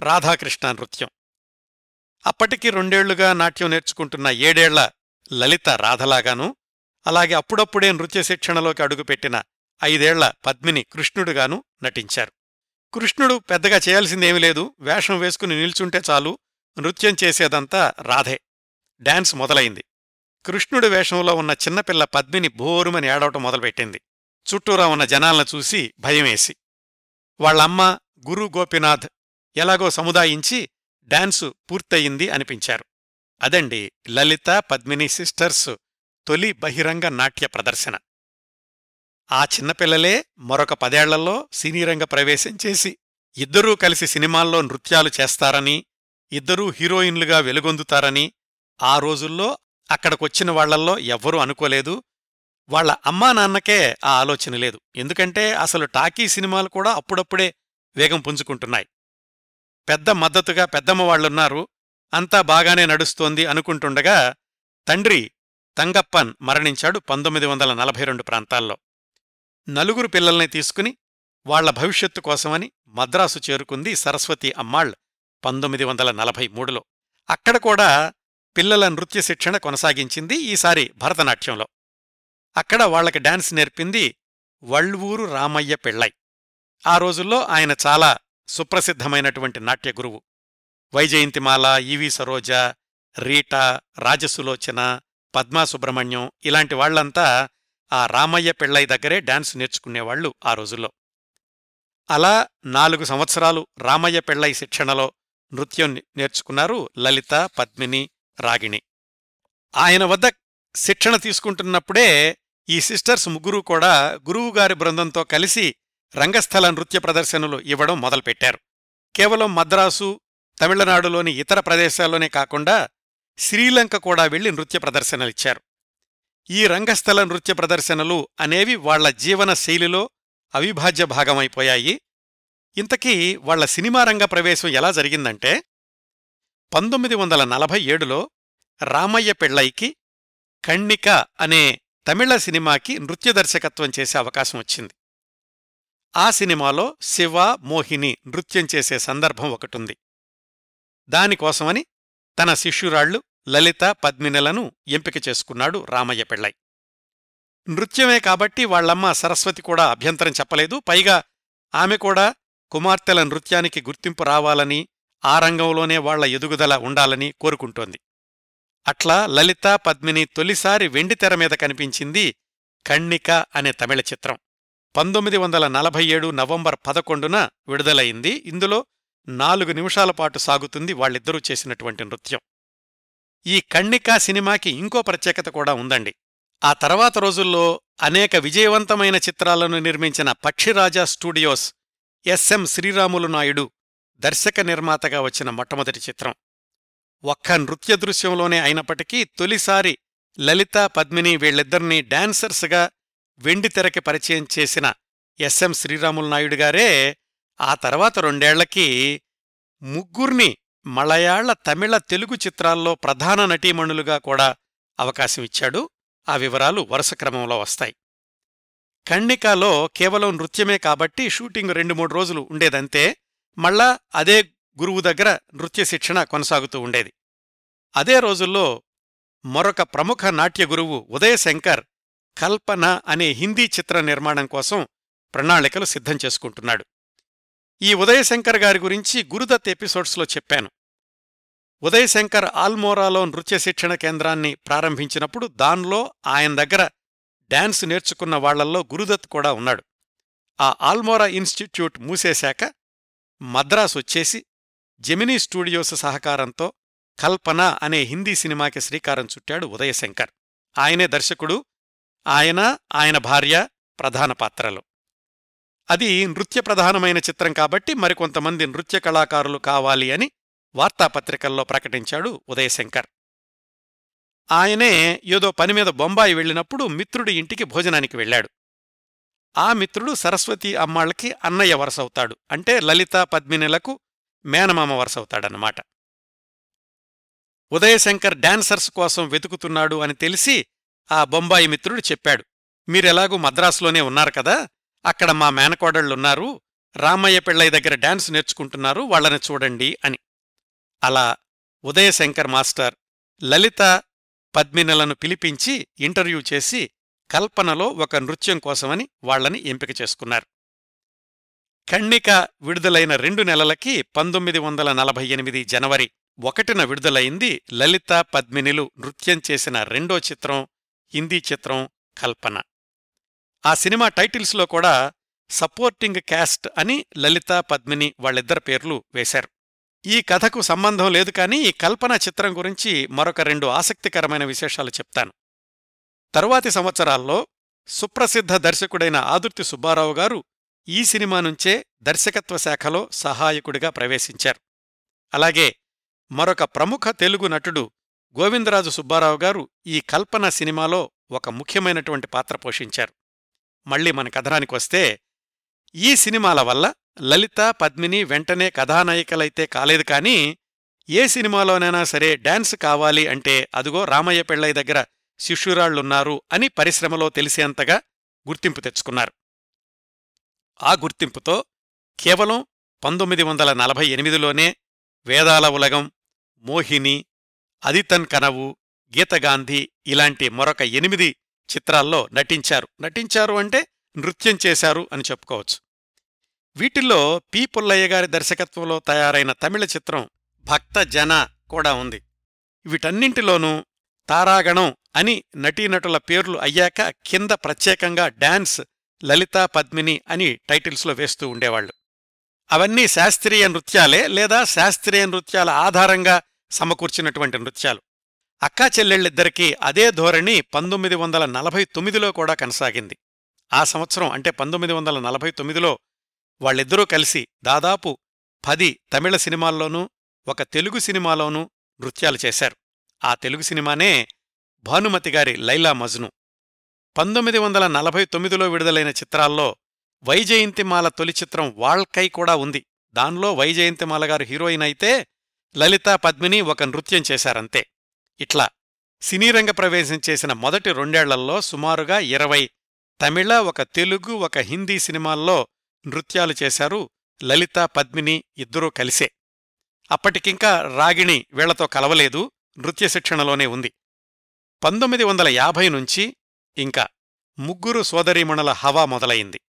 రాధాకృష్ణ నృత్యం. అప్పటికి రెండేళ్ళుగా నాట్యం నేర్చుకుంటున్న ఏడేళ్ళ లలిత రాధలాగాను అలాగే అప్పుడప్పుడే నృత్య శిక్షణలోకి అడుగుపెట్టిన ఐదేళ్ళ పద్మిని కృష్ణుడుగాను నటించారు. కృష్ణుడు పెద్దగా చేయాల్సిందేమీ లేదు వేషం వేసుకుని నిల్చుంటే చాలు నృత్యం చేసేదంతా రాధే. డాన్స్ మొదలైంది. కృష్ణుడి వేషంలో ఉన్న చిన్నపిల్ల పద్మిని భోరుమని ఏడవటం మొదలుపెట్టింది. చుట్టూరా ఉన్న జనాలను చూసి భయమేసి. వాళ్ళమ్మ గురు గోపినాథ్ ఎలాగో సముదాయించి డాన్సు పూర్తయింది అనిపించారు. అదండి లలిత పద్మిని సిస్టర్స్ తొలి బహిరంగ నాట్య ప్రదర్శన. ఆ చిన్నపిల్లలే మరొక పదేళ్ళలో సినీరంగ ప్రవేశం చేసి ఇద్దరూ కలిసి సినిమాల్లో నృత్యాలు చేస్తారని ఇద్దరూ హీరోయిన్లుగా వెలుగొందుతారని ఆ రోజుల్లో అక్కడికొచ్చిన వాళ్ళల్లో ఎవ్వరూ అనుకోలేదు. వాళ్ళ అమ్మా నాన్నకే ఆ ఆలోచన లేదు. ఎందుకంటే అసలు టాకీ సినిమాలు కూడా అప్పుడప్పుడే వేగం పుంజుకుంటున్నాయి. పెద్ద మద్దతుగా పెద్దమ్మ వాళ్ళున్నారు అంతా బాగానే నడుస్తోంది అనుకుంటుండగా తండ్రి తంగప్పన్ మరణించాడు పంతొమ్మిది వందల నలభై రెండు ప్రాంతాల్లో. నలుగురు పిల్లల్ని తీసుకుని వాళ్ళ భవిష్యత్తు కోసమని మద్రాసు చేరుకుంది సరస్వతి అమ్మాళ్ పంతొమ్మిది వందల నలభై మూడులో. అక్కడ కూడా పిల్లల నృత్య శిక్షణ కొనసాగించింది ఈసారి భరతనాట్యంలో. అక్కడ వాళ్ళకి డాన్స్ నేర్పింది వళ్వూరు రామయ్య పిళ్ళై. ఆ రోజుల్లో ఆయన చాలా సుప్రసిద్ధమైనటువంటి నాట్య గురువు. వైజయంతిమాల ఈవి సరోజ రీటా రాజసులోచన పద్మా సుబ్రహ్మణ్యం ఇలాంటి వాళ్ళంతా ఆ రామయ్య పిళ్ళై దగ్గరే డాన్స్ నేర్చుకునేవాళ్ళు ఆ రోజుల్లో. అలా నాలుగు సంవత్సరాలు రామయ్య పెళ్ళై శిక్షణలో నృత్యం నేర్చుకున్నారు లలిత పద్మిని రాగిణి. ఆయన వద్ద శిక్షణ తీసుకుంటున్నప్పుడే ఈ సిస్టర్స్ ముగ్గురు కూడా గురువుగారి బృందంతో కలిసి రంగస్థల నృత్య ప్రదర్శనలు ఇవ్వడం మొదలుపెట్టారు. కేవలం మద్రాసు తమిళనాడులోని ఇతర ప్రదేశాల్లోనే కాకుండా శ్రీలంక కూడా వెళ్ళి నృత్య ప్రదర్శనలిచ్చారు ఈ రంగస్థల నృత్య ప్రదర్శనలు అనేవి వాళ్ళ జీవన శైలిలో అవిభాజ్య భాగమైపోయాయి. ఇంతకీ వాళ్ళ సినిమా రంగ ప్రవేశం ఎలా జరిగిందంటే పంతొమ్మిది వందల నలభై ఏడులో రామయ్య పెళ్ళైకి కణ్ణిక అనే తమిళ సినిమాకి నృత్య దర్శకత్వం చేసే అవకాశం వచ్చింది. ఆ సినిమాలో శివ మోహిని నృత్యం చేసే సందర్భం ఒకటుంది. దానికోసమని తన శిష్యురాళ్ళు లలిత పద్మినలను ఎంపిక చేసుకున్నాడు రామయ్య పెళ్ళై. నృత్యమే కాబట్టి వాళ్ళమ్మ సరస్వతి కూడా అభ్యంతరం చెప్పలేదు. పైగా ఆమె కూడా కుమార్తెల నృత్యానికి గుర్తింపు రావాలని ఆ రంగంలోనే వాళ్ళ ఎదుగుదల ఉండాలని కోరుకుంటోంది. అట్లా లలిత పద్మిని తొలిసారి వెండితెర మీద కనిపించింది కణ్ణిక అనే తమిళ చిత్రం. పంతొమ్మిది వందల నలభై ఏడు నవంబర్ పదకొండున విడుదలయింది ఇందులో నాలుగు నిమిషాల పాటు సాగుతుంది వాళ్ళిద్దరూ చేసినటువంటి నృత్యం. ఈ కణ్ణిక సినిమాకి ఇంకో ప్రత్యేకత కూడా ఉందండి. ఆ తర్వాత రోజుల్లో అనేక విజయవంతమైన చిత్రాలను నిర్మించిన Pakshiraja studios S M Sriramulu Naidu దర్శక నిర్మాతగా వచ్చిన మొట్టమొదటి చిత్రం. ఒక్క నృత్య దృశ్యంలోనే అయినప్పటికీ తొలిసారి లలిత పద్మిని వీళ్ళిద్దరినీ డాన్సర్స్గా వెండితెరకి పరిచయం చేసిన ఎస్ఎం శ్రీరాములు నాయుడు గారే ఆ తర్వాత రెండేళ్ళకి ముగ్గుర్ని మలయాళ తమిళ తెలుగు చిత్రాల్లో ప్రధాన నటీమణులుగా కూడా అవకాశం ఇచ్చాడు. ఆ వివరాలు వరుస క్రమంలో వస్తాయి. కణ్ణికాలో కేవలం నృత్యమే కాబట్టి షూటింగ్ రెండు మూడు రోజులు ఉండేదంతే. మళ్ళా అదే గురువు దగ్గర నృత్య శిక్షణ కొనసాగుతూ ఉండేది. అదే రోజుల్లో మరొక ప్రముఖ నాట్య గురువు ఉదయశంకర్ కల్పన అనే హిందీ చిత్ర నిర్మాణం కోసం ప్రణాళికలు సిద్ధం చేసుకుంటున్నాడు. ఈ ఉదయశంకర్ గారి గురించి గురుదత్ ఎపిసోడ్స్లో చెప్పాను. ఉదయశంకర్ ఆల్మోరాలో నృత్య శిక్షణ కేంద్రాన్ని ప్రారంభించినప్పుడు దానిలో ఆయన దగ్గర డాన్స్ నేర్చుకున్న వాళ్ళల్లో గురుదత్ కూడా ఉన్నాడు. ఆ ఆల్మోరా ఇన్స్టిట్యూట్ మూసేశాక మద్రాసు వచ్చేసి జెమినీ స్టూడియోస్ సహకారంతో కల్పన అనే హిందీ సినిమాకి శ్రీకారం చుట్టాడు ఉదయశంకర్. ఆయనే దర్శకుడు ఆయన ఆయన భార్య ప్రధాన పాత్రలు. అది నృత్య ప్రధానమైన చిత్రం కాబట్టి మరికొంతమంది నృత్య కళాకారులు కావాలి అని వార్తాపత్రికల్లో ప్రకటించాడు ఉదయశంకర్. ఆయనే ఏదో పనిమీద బొంబాయి వెళ్ళినప్పుడు మిత్రుడి ఇంటికి భోజనానికి వెళ్ళాడు. ఆ మిత్రుడు సరస్వతి అమ్మాళ్ళకి అన్నయ్య వరసవుతాడు. అంటే లలిత పద్మినిలకు మేనమామ వరసవుతాడనమాట ఉదయశంకర్ డాన్సర్స్ కోసం వెతుకుతున్నాడు అని తెలిసి ఆ బొంబాయి మిత్రుడు చెప్పాడు. మీరెలాగూ మద్రాసులోనే ఉన్నారు కదా? అక్కడ మా మేనకోడళ్ళున్నారు రామయ్య పిళ్ళయ్య దగ్గర డాన్స్ నేర్చుకుంటున్నారు. వాళ్ళని చూడండి అని. అలా ఉదయశంకర్ మాస్టర్ లలిత పద్మినలను పిలిపించి ఇంటర్వ్యూ చేసి కల్పనలో ఒక నృత్యం కోసమని వాళ్ళని ఎంపిక చేసుకున్నారు. ఖండిక విడుదలైన రెండు నెలలకి పంతొమ్మిది వందల నలభై ఎనిమిది జనవరి ఒకటిన విడుదలైంది లలిత పద్మినిలు నృత్యం చేసిన రెండో చిత్రం హిందీ చిత్రం కల్పన. ఆ సినిమా టైటిల్స్లో కూడా సపోర్టింగ్ క్యాస్ట్ అని లలిత పద్మిని వాళ్ళిద్దరి పేర్లు వేశారు. ఈ కథకు సంబంధం లేదు కానీ ఈ కల్పన చిత్రం గురించి మరొక రెండు ఆసక్తికరమైన విశేషాలు చెప్తాను. తరువాతి సంవత్సరాల్లో సుప్రసిద్ధ దర్శకుడైన ఆదుర్తి సుబ్బారావు గారు ఈ సినిమా నుంచే దర్శకత్వ శాఖలో సహాయకుడిగా ప్రవేశించారు. అలాగే మరొక ప్రముఖ తెలుగు నటుడు గోవిందరాజు సుబ్బారావు గారు ఈ కల్పన సినిమాలో ఒక ముఖ్యమైనటువంటి పాత్ర పోషించారు. మళ్ళీ మన కథనానికొస్తే ఈ సినిమాల వల్ల లలిత పద్మిని వెంటనే కథానాయికలైతే కాలేదు కానీ ఏ సినిమాలోనైనా సరే డాన్స్ కావాలి అంటే అదుగో రామయ్య పెళ్ళయ్య దగ్గర శిష్యురాళ్ళున్నారు అని పరిశ్రమలో తెలిసేంతగా గుర్తింపు తెచ్చుకున్నారు. ఆ గుర్తింపుతో కేవలం పంతొమ్మిది వందల నలభై ఎనిమిదిలోనే వేదాల ఉలగం మోహిని అదితన్ కనవు గీతగాంధీ ఇలాంటి మరొక ఎనిమిది చిత్రాల్లో నటించారు. నటించారు అంటే నృత్యం చేశారు అని చెప్పుకోవచ్చు. వీటిల్లో పి పుల్లయ్య గారి దర్శకత్వంలో తయారైన తమిళ చిత్రం భక్త జన కూడా ఉంది. వీటన్నింటిలోనూ తారాగణం అని నటీనటుల పేర్లు అయ్యాక కింద ప్రత్యేకంగా డాన్స్ లలితా పద్మిని అని టైటిల్స్లో వేస్తూ ఉండేవాళ్ళు అవన్నీ శాస్త్రీయ నృత్యాలే లేదా శాస్త్రీయ నృత్యాల ఆధారంగా సమకూర్చినటువంటి నృత్యాలు. అక్కా చెల్లెళ్ళిద్దరికీ అదే ధోరణి పంతొమ్మిది వందల నలభై తొమ్మిదిలో కూడా కొనసాగింది. ఆ సంవత్సరం అంటే పంతొమ్మిది వందల నలభై తొమ్మిదిలో వాళ్ళిద్దరూ కలిసి దాదాపు పది తమిళ సినిమాల్లోనూ ఒక తెలుగు సినిమాలోనూ నృత్యాలు చేశారు. ఆ తెలుగు సినిమానే భానుమతి గారి లైలా మజ్ను. పంతొమ్మిది వందల నలభై తొమ్మిదిలో విడుదలైన చిత్రాల్లో వైజయంతిమాల తొలి చిత్రం వాళ్కై కూడా ఉంది. దానిలో వైజయంతిమాల గారు హీరోయిన్ అయితే లలితా పద్మిని ఒక నృత్యం చేశారంతే. ఇట్లా సినీరంగ ప్రవేశం చేసిన మొదటి రెండేళ్ళలో సుమారుగా ఇరవై తమిళ ఒక తెలుగు ఒక హిందీ సినిమాల్లో నృత్యాలు చేశారు లలితా పద్మిని ఇద్దరూ కలిసే. అప్పటికింకా రాగిణి వీళ్ళతో కలవలేదు. నృత్య శిక్షణలోనే ఉంది. పంతొమ్మిది వందల యాభై నుంచి ఇంకా ముగ్గురు సోదరీమణుల హవా మొదలైంది.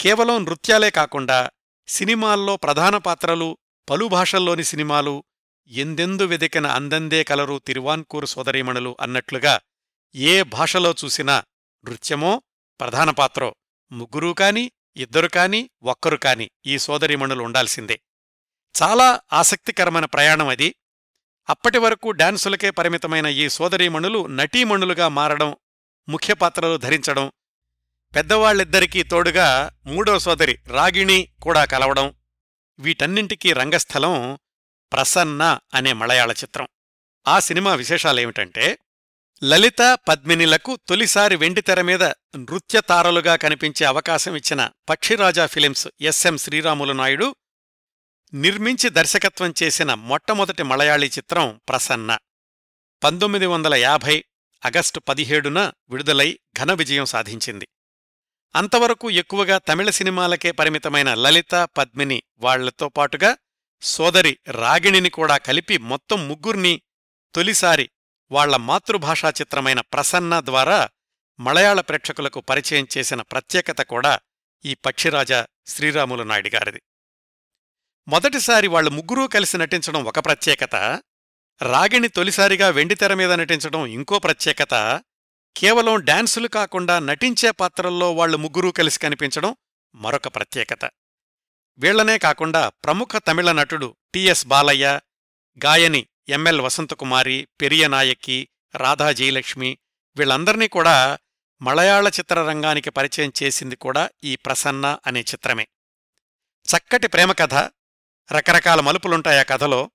కేవలం నృత్యాలే కాకుండా సినిమాల్లో ప్రధాన పాత్రలు పలు భాషల్లోని సినిమాలు ఎందెందు వెదికిన అందందే కలరు తిరువాన్కూరు సోదరీమణులు అన్నట్లుగా ఏ భాషలో చూసినా నృత్యమో ప్రధాన పాత్రో ముగ్గురూ కాని ఇద్దరు కాని ఒక్కరు కాని ఈ సోదరీమణులు ఉండాల్సిందే. చాలా ఆసక్తికరమైన ప్రయాణం అది. అప్పటి వరకు డాన్సులకే పరిమితమైన ఈ సోదరీమణులు నటీమణులుగా మారడం ముఖ్య పాత్రలు ధరించడం పెద్దవాళ్ళిద్దరికీ తోడుగా మూడో సోదరి రాగిణి కూడా కలవడం వీటన్నింటికీ రంగస్థలం ప్రసన్న అనే మలయాళ చిత్రం. ఆ సినిమా విశేషాలేమిటంటే లలిత పద్మినిలకు తొలిసారి వెండితెర మీద నృత్య తారలుగా కనిపించే అవకాశం ఇచ్చిన Pakshiraja films S M Sriramulu Naidu నిర్మించి దర్శకత్వం చేసిన మొట్టమొదటి మలయాళీ చిత్రం ప్రసన్న. పంతొమ్మిది వందల యాభై ఆగస్టు పదిహేడున విడుదలై ఘన విజయం సాధించింది. అంతవరకు ఎక్కువగా తమిళ సినిమాలకే పరిమితమైన లలిత పద్మిని వాళ్ళతో పాటుగా సోదరి రాగిణిని కూడా కలిపి మొత్తం ముగ్గుర్ని తొలిసారి వాళ్ళ మాతృభాషా చిత్రమైన ప్రసన్న ద్వారా మలయాళ ప్రేక్షకులకు పరిచయం చేసిన ప్రత్యేకత కూడా ఈ పక్షిరాజా శ్రీరాములు నాయుడిగారిది. మొదటిసారి వాళ్ళు ముగ్గురూ కలిసి నటించడం ఒక ప్రత్యేకత. రాగిణి తొలిసారిగా వెండితెర మీద నటించడం ఇంకో ప్రత్యేకత. కేవలం డాన్సులు కాకుండా నటించే పాత్రల్లో వాళ్ళు ముగ్గురూ కలిసి కనిపించడం మరొక ప్రత్యేకత. వీళ్ళనే కాకుండా ప్రముఖ తమిళ నటుడు టిఎస్ బాలయ్య గాయని ఎంఎల్ వసంతకుమారి పెరియ నాయకి రాధా జయలక్ష్మి వీళ్ళందర్నీ కూడా మలయాళ చిత్రరంగానికి పరిచయం చేసింది కూడా ఈ ప్రసన్న అనే చిత్రమే. చక్కటి ప్రేమ కథ రకరకాల మలుపులుంటాయి ఆ కథలో.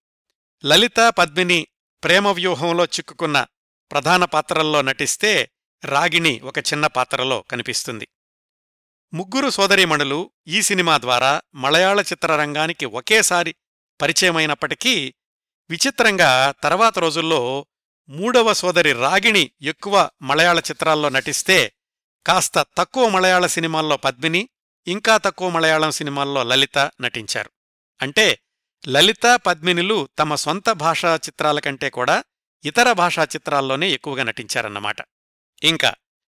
లలిత పద్మిని ప్రేమవ్యూహంలో చిక్కుకున్న ప్రధాన పాత్రల్లో నటిస్తే రాగిణి ఒక చిన్న పాత్రలో కనిపిస్తుంది. ముగ్గురు సోదరీమణులు ఈ సినిమా ద్వారా మలయాళ చిత్రరంగానికి ఒకేసారి పరిచయమైనప్పటికీ విచిత్రంగా తర్వాత రోజుల్లో మూడవ సోదరి రాగిణి ఎక్కువ మలయాళ చిత్రాల్లో నటిస్తే కాస్త తక్కువ మలయాళ సినిమాల్లో పద్మిని ఇంకా తక్కువ మలయాళం సినిమాల్లో లలిత నటించారు. అంటే లలిత పద్మినులు తమ సొంత భాషా చిత్రాల కంటే కూడా ఇతర భాషా చిత్రాల్లోనే ఎక్కువగా నటించారన్నమాట. ఇంకా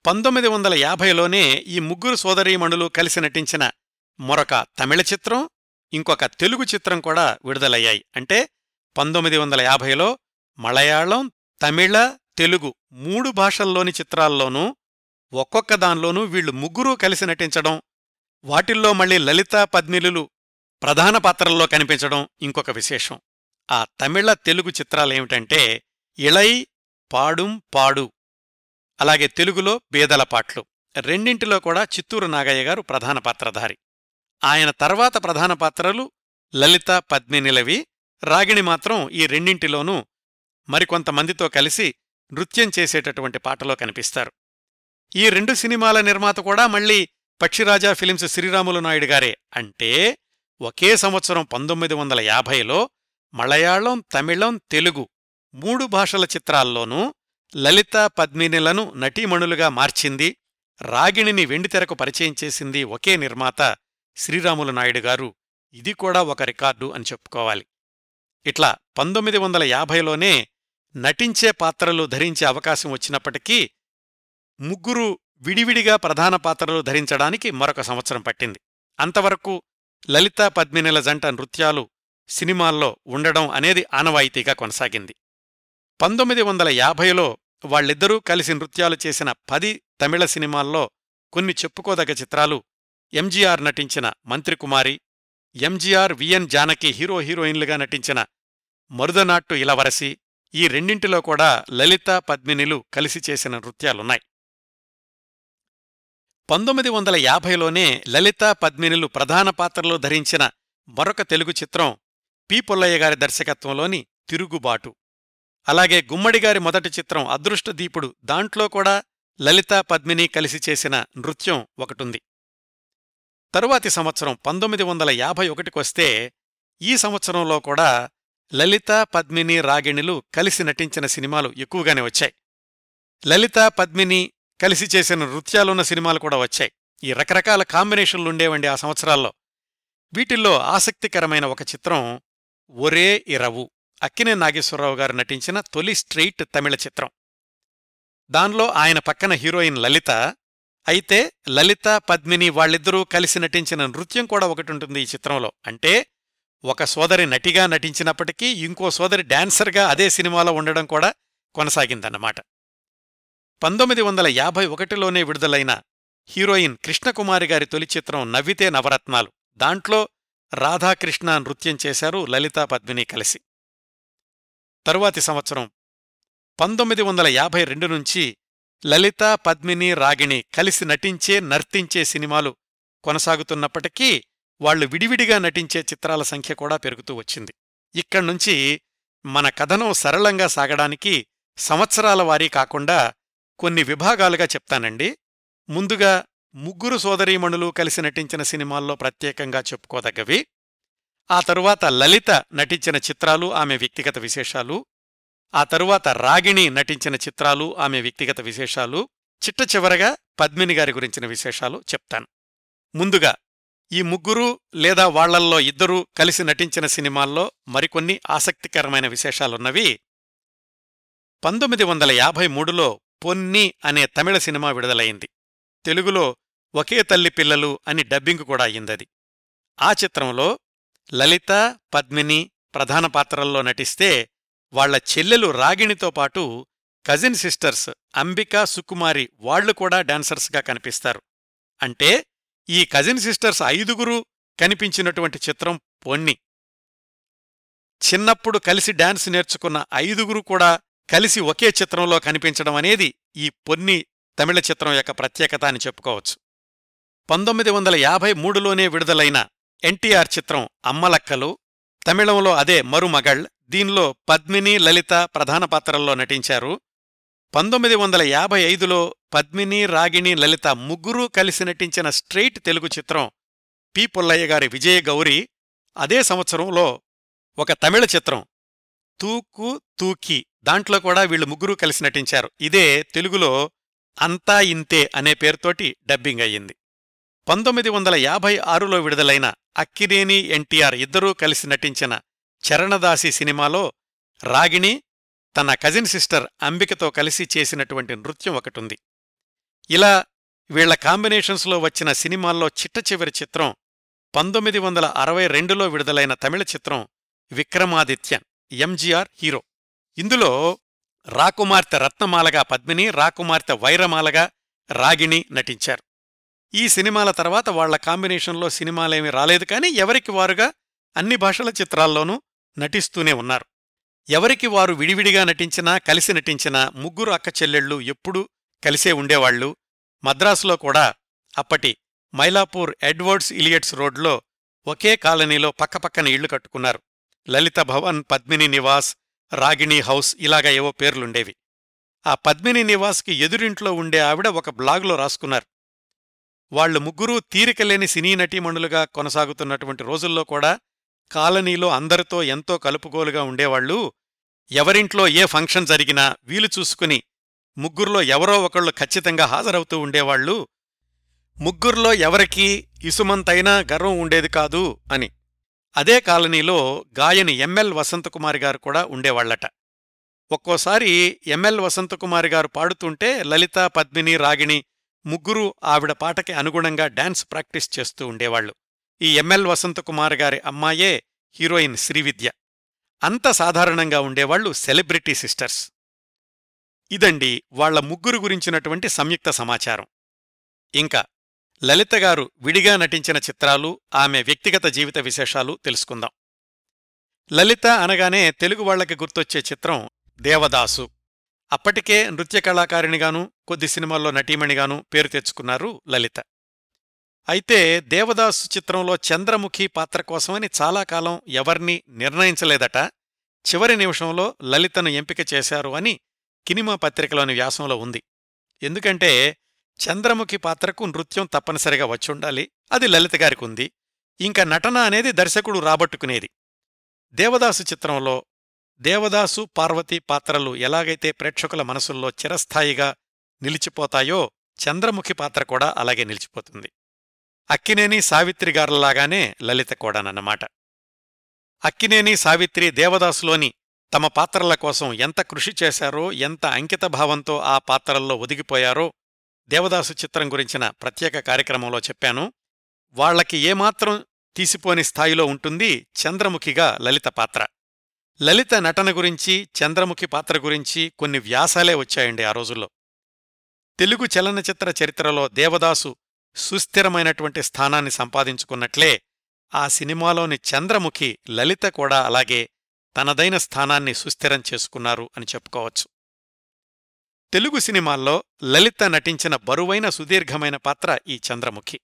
పంతొమ్మిది వందల యాభైలోనే ఈ ముగ్గురు సోదరీమణులు కలిసి నటించిన మరొక తమిళ చిత్రం ఇంకొక తెలుగు చిత్రం కూడా విడుదలయ్యాయి. అంటే పంతొమ్మిది వందల యాభైలో మలయాళం తమిళ తెలుగు మూడు భాషల్లోని చిత్రాల్లోనూ ఒక్కొక్క దానిలోనూ వీళ్ళు ముగ్గురూ కలిసి నటించడం వాటిల్లో మళ్ళీ లలితా పద్మిలులు ప్రధాన పాత్రల్లో కనిపించడం ఇంకొక విశేషం. ఆ తమిళ తెలుగు చిత్రాలేమిటంటే ఇళై పాడుం పాడు అలాగే తెలుగులో బేదల పాట్లు. రెండింటిలో కూడా చిత్తూరు నాగయ్య గారు ప్రధాన పాత్రధారి. ఆయన తర్వాత ప్రధాన పాత్రలు లలిత పద్మినిలవి రాగిణి మాత్రం ఈ రెండింటిలోనూ మరికొంతమందితో కలిసి నృత్యం చేసేటటువంటి పాటలో కనిపిస్తారు. ఈ రెండు సినిమాల నిర్మాత కూడా మళ్ళీ పక్షిరాజా ఫిలిమ్స్ శ్రీరాములు నాయుడు గారే. అంటే ఒకే సంవత్సరం పంతొమ్మిది వందల యాభైలో మలయాళం తమిళం తెలుగు మూడు భాషల చిత్రాల్లోనూ లలిత పద్మినిలను నటీమణులుగా మార్చింది రాగిణిని వెండితెరకు పరిచయం చేసింది ఒకే నిర్మాత శ్రీరాములు నాయుడు గారు. ఇది కూడా ఒక రికార్డు అని చెప్పుకోవాలి. ఇట్లా పంతొమ్మిది వందల యాభైలోనే నటించే పాత్రలు ధరించే అవకాశం వచ్చినప్పటికీ ముగ్గురు విడివిడిగా ప్రధాన పాత్రలు ధరించడానికి మరొక సంవత్సరం పట్టింది. అంతవరకు లలితా పద్మినిల జంట నృత్యాలు సినిమాల్లో ఉండడం అనేది ఆనవాయితీగా కొనసాగింది. పంతొమ్మిది వందల యాభైలో వాళ్ళిద్దరూ కలిసి నృత్యాలు చేసిన పది తమిళ సినిమాల్లో కొన్ని చెప్పుకోదగ్గ చిత్రాలు ఎంజీఆర్ నటించిన Mantrikumari MGR V N Janaki hero హీరోయిన్లుగా నటించిన మరుదనాట్టు ఇలవరసి ఈ రెండింటిలో కూడా లలిత పద్మినిలు కలిసి చేసిన నృత్యాలున్నాయి. పంతొమ్మిది వందల యాభైలోనే లలిత పద్మినులు ప్రధాన పాత్రలో ధరించిన మరొక తెలుగు చిత్రం పి. పుల్లయ్య గారి దర్శకత్వంలోని తిరుగుబాటు. అలాగే గుమ్మడిగారి మొదటి చిత్రం అదృష్టదీపుడు దాంట్లో కూడా లలిత పద్మిని కలిసి చేసిన నృత్యం ఒకటుంది. తరువాతి సంవత్సరం పంతొమ్మిది వందల యాభై ఒకటికొస్తే ఈ సంవత్సరంలో కూడా లలిత పద్మిని రాగిణిలు కలిసి నటించిన సినిమాలు ఎక్కువగానే వచ్చాయి. లలిత పద్మిని కలిసి చేసిన నృత్యాలున్న సినిమాలు కూడా వచ్చాయి. ఈ రకరకాల కాంబినేషన్లుండేవండి ఆ సంవత్సరాల్లో. వీటిల్లో ఆసక్తికరమైన ఒక చిత్రం ఒరే ఇరవు అక్కినే నాగేశ్వరరావు గారు నటించిన తొలి స్ట్రెయిట్ తమిళ చిత్రం. దానిలో ఆయన పక్కన హీరోయిన్ లలిత అయితే లలిత పద్మిని వాళ్ళిద్దరూ కలిసి నటించిన నృత్యం కూడా ఒకటి ఉంటుంది ఈ చిత్రంలో. అంటే ఒక సోదరి నటిగా నటించినప్పటికీ ఇంకో సోదరి డాన్సర్గా అదే సినిమాలో ఉండడం కూడా కొనసాగిందన్నమాట. పంతొమ్మిది వందల యాభై ఒకటిలోనే విడుదలైన హీరోయిన్ కృష్ణకుమారి గారి తొలి చిత్రం నవ్వితే నవరత్నాలు. దాంట్లో రాధాకృష్ణ నృత్యం చేశారు లలితా పద్మిని కలిసి. తరువాతి సంవత్సరం పంతొమ్మిది వందల యాభై రెండు నుంచి లలిత పద్మిని రాగిణి కలిసి నటించే నర్తించే సినిమాలు కొనసాగుతున్నప్పటికీ వాళ్ళు విడివిడిగా నటించే చిత్రాల సంఖ్య కూడా పెరుగుతూ వచ్చింది. ఇక్కడ్నుంచి మన కథనం సరళంగా సాగడానికి సంవత్సరాల వారీ కాకుండా కొన్ని విభాగాలుగా చెప్తానండి. ముందుగా ముగ్గురు సోదరీమణులు కలిసి నటించిన సినిమాల్లో ప్రత్యేకంగా చెప్పుకోదగ్గవి. ఆ తరువాత లలిత నటించిన చిత్రాలు ఆమె వ్యక్తిగత విశేషాలు. ఆ తరువాత రాగిణి నటించిన చిత్రాలు ఆమె వ్యక్తిగత విశేషాలు. చిట్ట చివరగా పద్మిని గారి గురించిన విశేషాలు చెప్తాను. ముందుగా ఈ ముగ్గురు లేదా వాళ్ళల్లో ఇద్దరూ కలిసి నటించిన సినిమాల్లో మరికొన్ని ఆసక్తికరమైన విశేషాలున్నవి. పంతొమ్మిది వందల యాభై మూడులో పొన్ని అనే తమిళ సినిమా విడుదలైంది. తెలుగులో ఒకే తల్లి పిల్లలు అని డబ్బింగ్ కూడా అయ్యిందది. ఆ చిత్రంలో లలిత పద్మిని ప్రధాన పాత్రల్లో నటిస్తే వాళ్ళ చెల్లెలు రాగిణితో పాటు కజిన్ సిస్టర్స్ అంబిక సుకుమారి వాళ్ళు కూడా డాన్సర్స్గా కనిపిస్తారు. అంటే ఈ కజిన్ సిస్టర్స్ ఐదుగురు కనిపించినటువంటి చిత్రం పొన్ని. చిన్నప్పుడు కలిసి డాన్స్ నేర్చుకున్న ఐదుగురు కూడా కలిసి ఒకే చిత్రంలో కనిపించడం అనేది ఈ పొన్ని తమిళ చిత్రం యొక్క ప్రత్యేకత అని చెప్పుకోవచ్చు. పంతొమ్మిది వందల యాభై మూడులోనే విడుదలైన ఎన్టీఆర్ చిత్రం అమ్మలక్కలు తమిళంలో అదే మరుమగళ్ దీనిలో పద్మిని లలిత ప్రధాన పాత్రల్లో నటించారు. పంతొమ్మిది వందల యాభై ఐదులో పద్మిని రాగిణి లలిత ముగ్గురూ కలిసి నటించిన స్ట్రెయిట్ తెలుగు చిత్రం పి. పుల్లయ్య గారి విజయ గౌరి అదే సంవత్సరంలో ఒక తమిళ చిత్రం తూకు తూకి దాంట్లో కూడా వీళ్ళు ముగ్గురూ కలిసి నటించారు. ఇదే తెలుగులో అంతా ఇంతే అనే పేరుతోటి డబ్బింగ్ అయ్యింది. పంతొమ్మిది వందల యాభై ఆరులో విడుదలైన అక్కినేని ఎన్టీఆర్ ఇద్దరూ కలిసి నటించిన చరణదాసి సినిమాలో రాగిణి తన కజిన్ సిస్టర్ అంబికతో కలిసి చేసినటువంటి నృత్యం ఒకటుంది. ఇలా వీళ్ళ కాంబినేషన్స్లో వచ్చిన సినిమాల్లో చిట్ట చివరి చిత్రం పంతొమ్మిది వందల అరవై రెండులో విడుదలైన తమిళ చిత్రం విక్రమాదిత్యన్ ఎంజీఆర్ హీరో. ఇందులో రాకుమార్తె రత్నమాలగా పద్మిని రాకుమార్తె వైరమాలగా రాగిణి నటించారు. ఈ సినిమాల తర్వాత వాళ్ళ కాంబినేషన్లో సినిమాలేమీ రాలేదు కానీ ఎవరికి వారుగా అన్ని భాషల చిత్రాల్లోనూ నటిస్తూనే ఉన్నారు. ఎవరికి వారు విడివిడిగా నటించినా కలిసి నటించినా ముగ్గురు అక్క చెల్లెళ్ళు ఎప్పుడూ కలిసే ఉండేవాళ్ళు మద్రాసులో కూడా అప్పటి మైలాపూర్ ఎడ్వర్డ్స్ ఇలియట్స్ రోడ్లో ఒకే కాలనీలో పక్కపక్కన ఇళ్ళు కట్టుకున్నారు. లలిత భవన్ పద్మిని నివాస్ రాగిణి హౌస్ ఇలాగా ఏవో పేర్లుండేవి. ఆ పద్మిని నివాస్కి ఎదురింట్లో ఉండే ఆవిడ ఒక బ్లాగులో రాసుకున్నారు. వాళ్ళు ముగ్గురూ తీరికలేని సినీ నటీమణులుగా కొనసాగుతున్నటువంటి రోజుల్లో కూడా కాలనీలో అందరితో ఎంతో కలుపుగోలుగా ఉండేవాళ్ళు ఎవరింట్లో ఏ ఫంక్షన్ జరిగినా వీలు చూసుకుని ముగ్గురులో ఎవరో ఒకళ్ళు ఖచ్చితంగా హాజరవుతూ ఉండేవాళ్ళు ముగ్గురులో ఎవరికీ ఇసుమంతైనా గర్వం ఉండేది కాదు అని. అదే కాలనీలో గాయని ఎంఎల్ వసంతకుమారి గారు కూడా ఉండేవాళ్ళట ఒక్కోసారి ఎంఎల్ వసంతకుమారి గారు పాడుతుంటే లలిత పద్మిని రాగిణి ముగ్గురు ఆవిడ పాటకి అనుగుణంగా డాన్స్ ప్రాక్టీస్ చేస్తూ ఉండేవాళ్ళు ఈ ఎంఎల్ వసంతకుమార్ గారి అమ్మాయే హీరోయిన్ శ్రీవిద్య. అంత సాధారణంగా ఉండేవాళ్ళు సెలబ్రిటీ సిస్టర్స్. ఇదండి వాళ్ళ ముగ్గురు గురించినటువంటి సంయుక్త సమాచారం. ఇంకా లలిత గారు విడిగా నటించిన చిత్రాలు ఆమె వ్యక్తిగత జీవిత విశేషాలు తెలుసుకుందాం. లలిత అనగానే తెలుగు వాళ్ళకి గుర్తొచ్చే చిత్రం దేవదాసు. అప్పటికే నృత్య కళాకారిణిగానూ కొద్ది సినిమాల్లో నటీమణిగానూ పేరు తెచ్చుకున్నారు లలిత. అయితే దేవదాసు చిత్రంలో చంద్రముఖి పాత్ర కోసమని చాలా కాలం ఎవర్నీ నిర్ణయించలేదట చివరి నిమిషంలో లలితను ఎంపిక చేశారు అని కినిమా పత్రికలోని వ్యాసంలో ఉంది. ఎందుకంటే చంద్రముఖి పాత్రకు నృత్యం తప్పనిసరిగా వచ్చుండాలి. అది లలిత గారికి ఉంది ఇంకా నటన అనేది దర్శకుడు రాబట్టుకునేది. దేవదాసు చిత్రంలో దేవదాసు పార్వతి పాత్రలు ఎలాగైతే ప్రేక్షకుల మనసుల్లో చిరస్థాయిగా నిలిచిపోతాయో చంద్రముఖి పాత్ర కూడా అలాగే నిలిచిపోతుంది. అక్కినేని సావిత్రి గారులాగానే లలిత కూడానన్నమాట. అక్కినేని సావిత్రి దేవదాసులోని తమ పాత్రల కోసం ఎంత కృషి చేశారో ఎంత అంకితభావంతో ఆ పాత్రల్లో ఒదిగిపోయారో దేవదాసు చిత్రం గురించిన ప్రత్యేక కార్యక్రమంలో చెప్పాను. వాళ్ళకి ఏమాత్రం తీసిపోని స్థాయిలో ఉంటుంది చంద్రముఖిగా లలిత పాత్ర. లలిత నటన గురించి చంద్రముఖి పాత్ర గురించి కొన్ని వ్యాసాలే వచ్చాయండి ఆ రోజుల్లో. తెలుగు చలనచిత్ర చరిత్రలో దేవదాసు సుస్థిరమైనటువంటి స్థానాన్ని సంపాదించుకున్నట్లే ఆ సినిమాలోని చంద్రముఖి లలిత కూడా అలాగే తనదైన స్థానాన్ని సుస్థిరం చేసుకున్నారు అని చెప్పుకోవచ్చు. తెలుగు సినిమాల్లో లలిత నటించిన బరువైన సుదీర్ఘమైన పాత్ర ఈ చంద్రముఖి.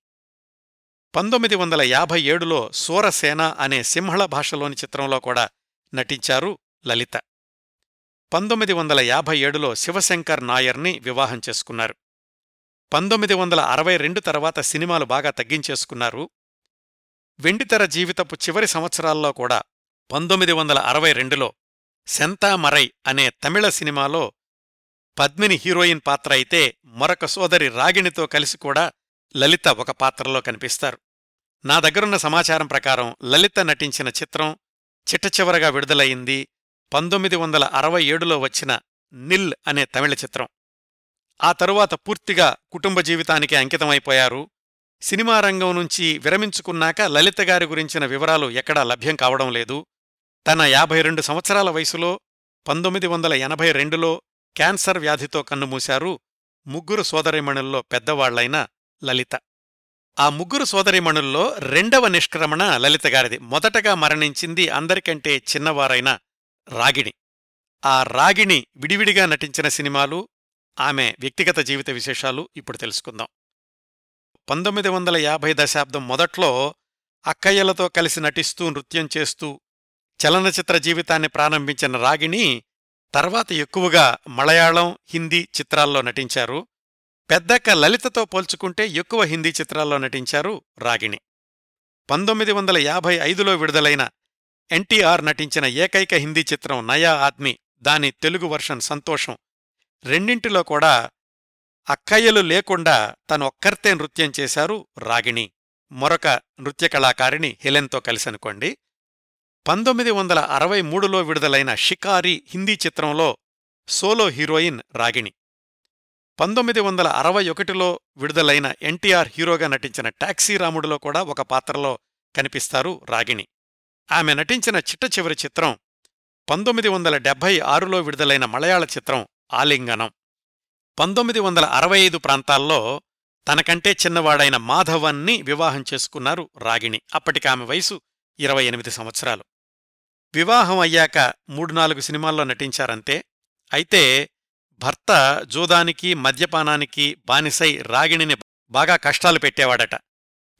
పంతొమ్మిది వందల యాభై ఏడులో సూరసేన అనే సింహళ భాషలోని చిత్రంలో కూడా నటించారు లలిత. పంతొమ్మిది వందల యాభై ఏడులో శివశంకర్ నాయర్ని వివాహం చేసుకున్నారు. పంతొమ్మిది వందల అరవై రెండు తర్వాత సినిమాలు బాగా తగ్గించేసుకున్నారు. వెండితెర జీవితపు చివరి సంవత్సరాల్లో కూడా పంతొమ్మిది వందల అరవై రెండులో సెంతామరై అనే తమిళ సినిమాలో పద్మిని హీరోయిన్ పాత్ర అయితే మరొక సోదరి రాగిణితో కలిసి కూడా లలిత ఒక పాత్రలో కనిపిస్తారు. నా దగ్గరున్న సమాచారం ప్రకారం లలిత నటించిన చిత్రం చిట్టచివరగా విడుదలయింది పంతొమ్మిది వందల అరవై ఏడులో వచ్చిన నిల్ అనే తమిళ చిత్రం. ఆ తరువాత పూర్తిగా కుటుంబ జీవితానికి అంకితమైపోయారు. సినిమా రంగం నుంచి విరమించుకున్నాక లలిత గారి గురించిన వివరాలు ఎక్కడా లభ్యం కావడం లేదు. తన యాభై రెండు సంవత్సరాల వయసులో పంతొమ్మిది వందల ఎనభై రెండులో క్యాన్సర్ వ్యాధితో కన్నుమూశారు ముగ్గురు సోదరిమణుల్లో పెద్దవాళ్ళైన లలిత. ఆ ముగ్గురు సోదరిమణుల్లో రెండవ నిష్క్రమణ లలితగారిది మొదటగా మరణించింది అందరికంటే చిన్నవారైన రాగిణి. ఆ రాగిణి విడివిడిగా నటించిన సినిమాలు ఆమె వ్యక్తిగత జీవిత విశేషాలు ఇప్పుడు తెలుసుకుందాం. పంతొమ్మిది వందల యాభై దశాబ్దం మొదట్లో అక్కయ్యలతో కలిసి నటిస్తూ నృత్యం చేస్తూ చలనచిత్ర జీవితాన్ని ప్రారంభించిన రాగిణి తర్వాత ఎక్కువగా మలయాళం హిందీ చిత్రాల్లో నటించారు. పెద్దక్క లలితతో పోల్చుకుంటే ఎక్కువ హిందీ చిత్రాల్లో నటించారు రాగిణి. పంతొమ్మిది వందల యాభై ఐదులో విడుదలైన ఎన్టీఆర్ నటించిన ఏకైక హిందీ చిత్రం నయా ఆద్మీ దాని తెలుగు వర్షన్ సంతోషం. రెండింటిలో కూడా అక్కయ్యలు లేకుండా తనొక్కర్తే నృత్యం చేశారు రాగిణి. మరొక నృత్య కళాకారిణి హెలెన్తో కలిసనుకోండి. పంతొమ్మిది వందల అరవై మూడులో విడుదలైన షికారి హిందీ చిత్రంలో సోలో హీరోయిన్ రాగిణి. పంతొమ్మిది వందల అరవై ఒకటిలో విడుదలైన ఎన్టీఆర్ హీరోగా నటించిన టాక్సీ రాముడిలో కూడా ఒక పాత్రలో కనిపిస్తారు రాగిణి. ఆమె నటించిన చిట్ట చివరి చిత్రం పంతొమ్మిది వందల డెబ్బై ఆరులో విడుదలైన మలయాళ చిత్రం ఆలింగనం. పంతొమ్మిది వందల అరవై ఐదు ప్రాంతాల్లో తనకంటే చిన్నవాడైన మాధవన్ని వివాహం చేసుకున్నారు రాగిణి. అప్పటికామె వయసు ఇరవై ఎనిమిది సంవత్సరాలు. వివాహం అయ్యాక మూడు నాలుగు సినిమాల్లో నటించారంతే. అయితే భర్త జూదానికి మద్యపానానికి బానిసై రాగిణిని బాగా కష్టాలు పెట్టేవాడట.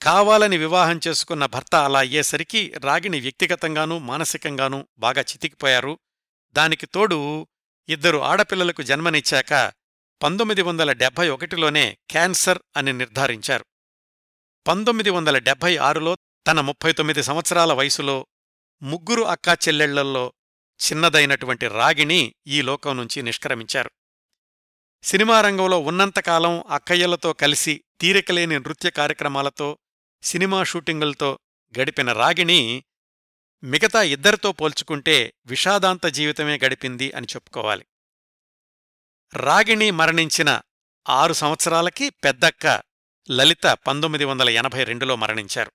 కావాలని వివాహం చేసుకున్న భర్త అలా అయ్యేసరికి రాగిణి వ్యక్తిగతంగానూ మానసికంగానూ బాగా చితికిపోయారు. దానికి తోడు ఇద్దరు ఆడపిల్లలకు జన్మనిచ్చాక పంతొమ్మిది వందల డెబ్భై ఒకటిలోనే క్యాన్సర్ అని నిర్ధారించారు. పంతొమ్మిది వందల డెబ్భై ఆరులో తన ముప్పై తొమ్మిది సంవత్సరాల వయసులో ముగ్గురు అక్కా చెల్లెళ్ళల్లో చిన్నదైనటువంటి రాగిణి ఈ లోకం నుంచి నిష్క్రమించారు. సినిమా రంగంలో ఉన్నంతకాలం అక్కయ్యలతో కలిసి తీరికలేని నృత్య కార్యక్రమాలతో సినిమా షూటింగులతో గడిపిన రాగిణి మిగతా ఇద్దరితో పోల్చుకుంటే విషాదాంత జీవితమే గడిపింది అని చెప్పుకోవాలి. రాగిణి మరణించిన ఆరు సంవత్సరాలకి పెద్దక్క లలిత పంతొమ్మిది వందల ఎనభై రెండులో మరణించారు.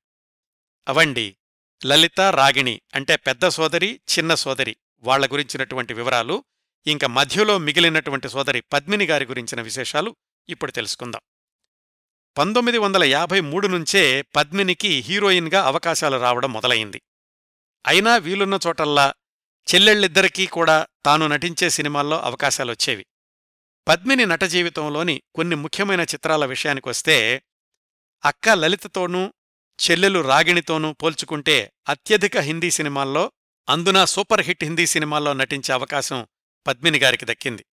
అవండి లలిత రాగిణి అంటే పెద్ద సోదరి చిన్న సోదరి వాళ్ళ గురించినటువంటి వివరాలు ఇంక మధ్యలో మిగిలినటువంటి సోదరి పద్మిని గారి గురించిన విశేషాలు ఇప్పుడు తెలుసుకుందాం. పంతొమ్మిది వందల యాభై మూడు నుంచే పద్మినికి హీరోయిన్గా అవకాశాలు రావడం మొదలయింది అయినా వీలున్న చోటల్లా చెల్లెళ్ళిద్దరికీ కూడా తాను నటించే సినిమాల్లో అవకాశాలొచ్చేవి పద్మిని నట జీవితంలోని కొన్ని ముఖ్యమైన చిత్రాల విషయానికొస్తే అక్క లలితతోనూ చెల్లెలు రాగిణితోనూ పోల్చుకుంటే అత్యధిక హిందీ సినిమాల్లో అందున సూపర్ హిట్ హిందీ సినిమాల్లో నటించే అవకాశం పద్మిని గారికి దక్కింది.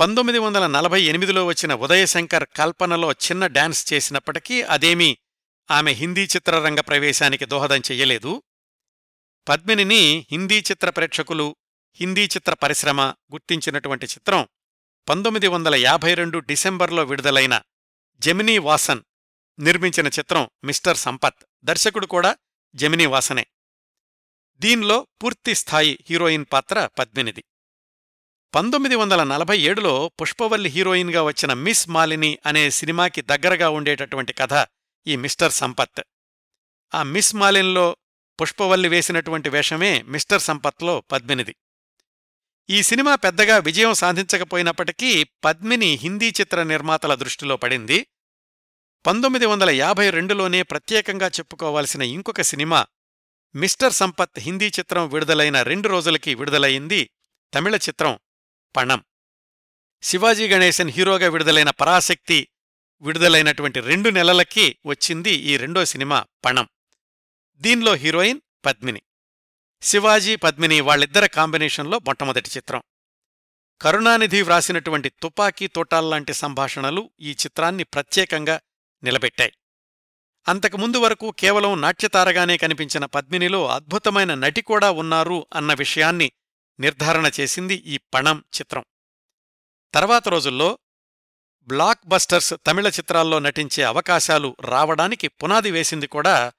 పంతొమ్మిది వందల నలభై ఎనిమిదిలో వచ్చిన ఉదయశంకర్ కల్పనలో చిన్న డాన్స్ చేసినప్పటికీ అదేమీ ఆమె హిందీ చిత్రరంగ ప్రవేశానికి దోహదం చెయ్యలేదు. పద్మినిని హిందీ చిత్ర ప్రేక్షకులు హిందీ చిత్ర పరిశ్రమ గుర్తించినటువంటి చిత్రం పంతొమ్మిది వందల యాభై రెండు డిసెంబర్లో విడుదలైన జెమినీ వాసన్ నిర్మించిన చిత్రం మిస్టర్ సంపత్ దర్శకుడు కూడా జెమినీ వాసనే దీనిలో పూర్తి స్థాయి హీరోయిన్ పాత్ర పద్మినిది. పంతొమ్మిది వందల నలభై ఏడులో పుష్పవల్లి హీరోయిన్గా వచ్చిన మిస్ మాలిని అనే సినిమాకి దగ్గరగా ఉండేటటువంటి కథ ఈ మిస్టర్ సంపత్. ఆ మిస్ మాలిన్లో పుష్పవల్లి వేసినటువంటి వేషమే మిస్టర్ సంపత్లో పద్మినిది. ఈ సినిమా పెద్దగా విజయం సాధించకపోయినప్పటికీ పద్మిని హిందీ చిత్ర నిర్మాతల దృష్టిలో పడింది. పంతొమ్మిది వందల యాభై రెండులోనే ప్రత్యేకంగా చెప్పుకోవాల్సిన ఇంకొక సినిమా మిస్టర్ సంపత్ హిందీ చిత్రం విడుదలైన రెండు రోజులకి విడుదలయింది తమిళ చిత్రం పణం. శివాజీ గణేశన్ హీరోగా విడుదలైన పరాశక్తి విడుదలైనటువంటి రెండు నెలలకి వచ్చింది ఈ రెండో సినిమా పణం. దీనిలో హీరోయిన్ పద్మిని శివాజీ పద్మిని వాళ్ళిద్దరి కాంబినేషన్లో మొట్టమొదటి చిత్రం. కరుణానిధి వ్రాసినటువంటి తుపాకీ తోటాల్లాంటి సంభాషణలు ఈ చిత్రాన్ని ప్రత్యేకంగా నిలబెట్టాయి. అంతకుముందు వరకు కేవలం నాట్యతారగానే కనిపించిన పద్మినిలో అద్భుతమైన నటి కూడా ఉన్నారు అన్న విషయాన్ని నిర్ధారణ చేసింది ఈ పణం చిత్రం. తర్వాత రోజుల్లో బ్లాక్ బస్టర్స్ తమిళ చిత్రాల్లో నటించే అవకాశాలు రావడానికి పునాది వేసింది కూడా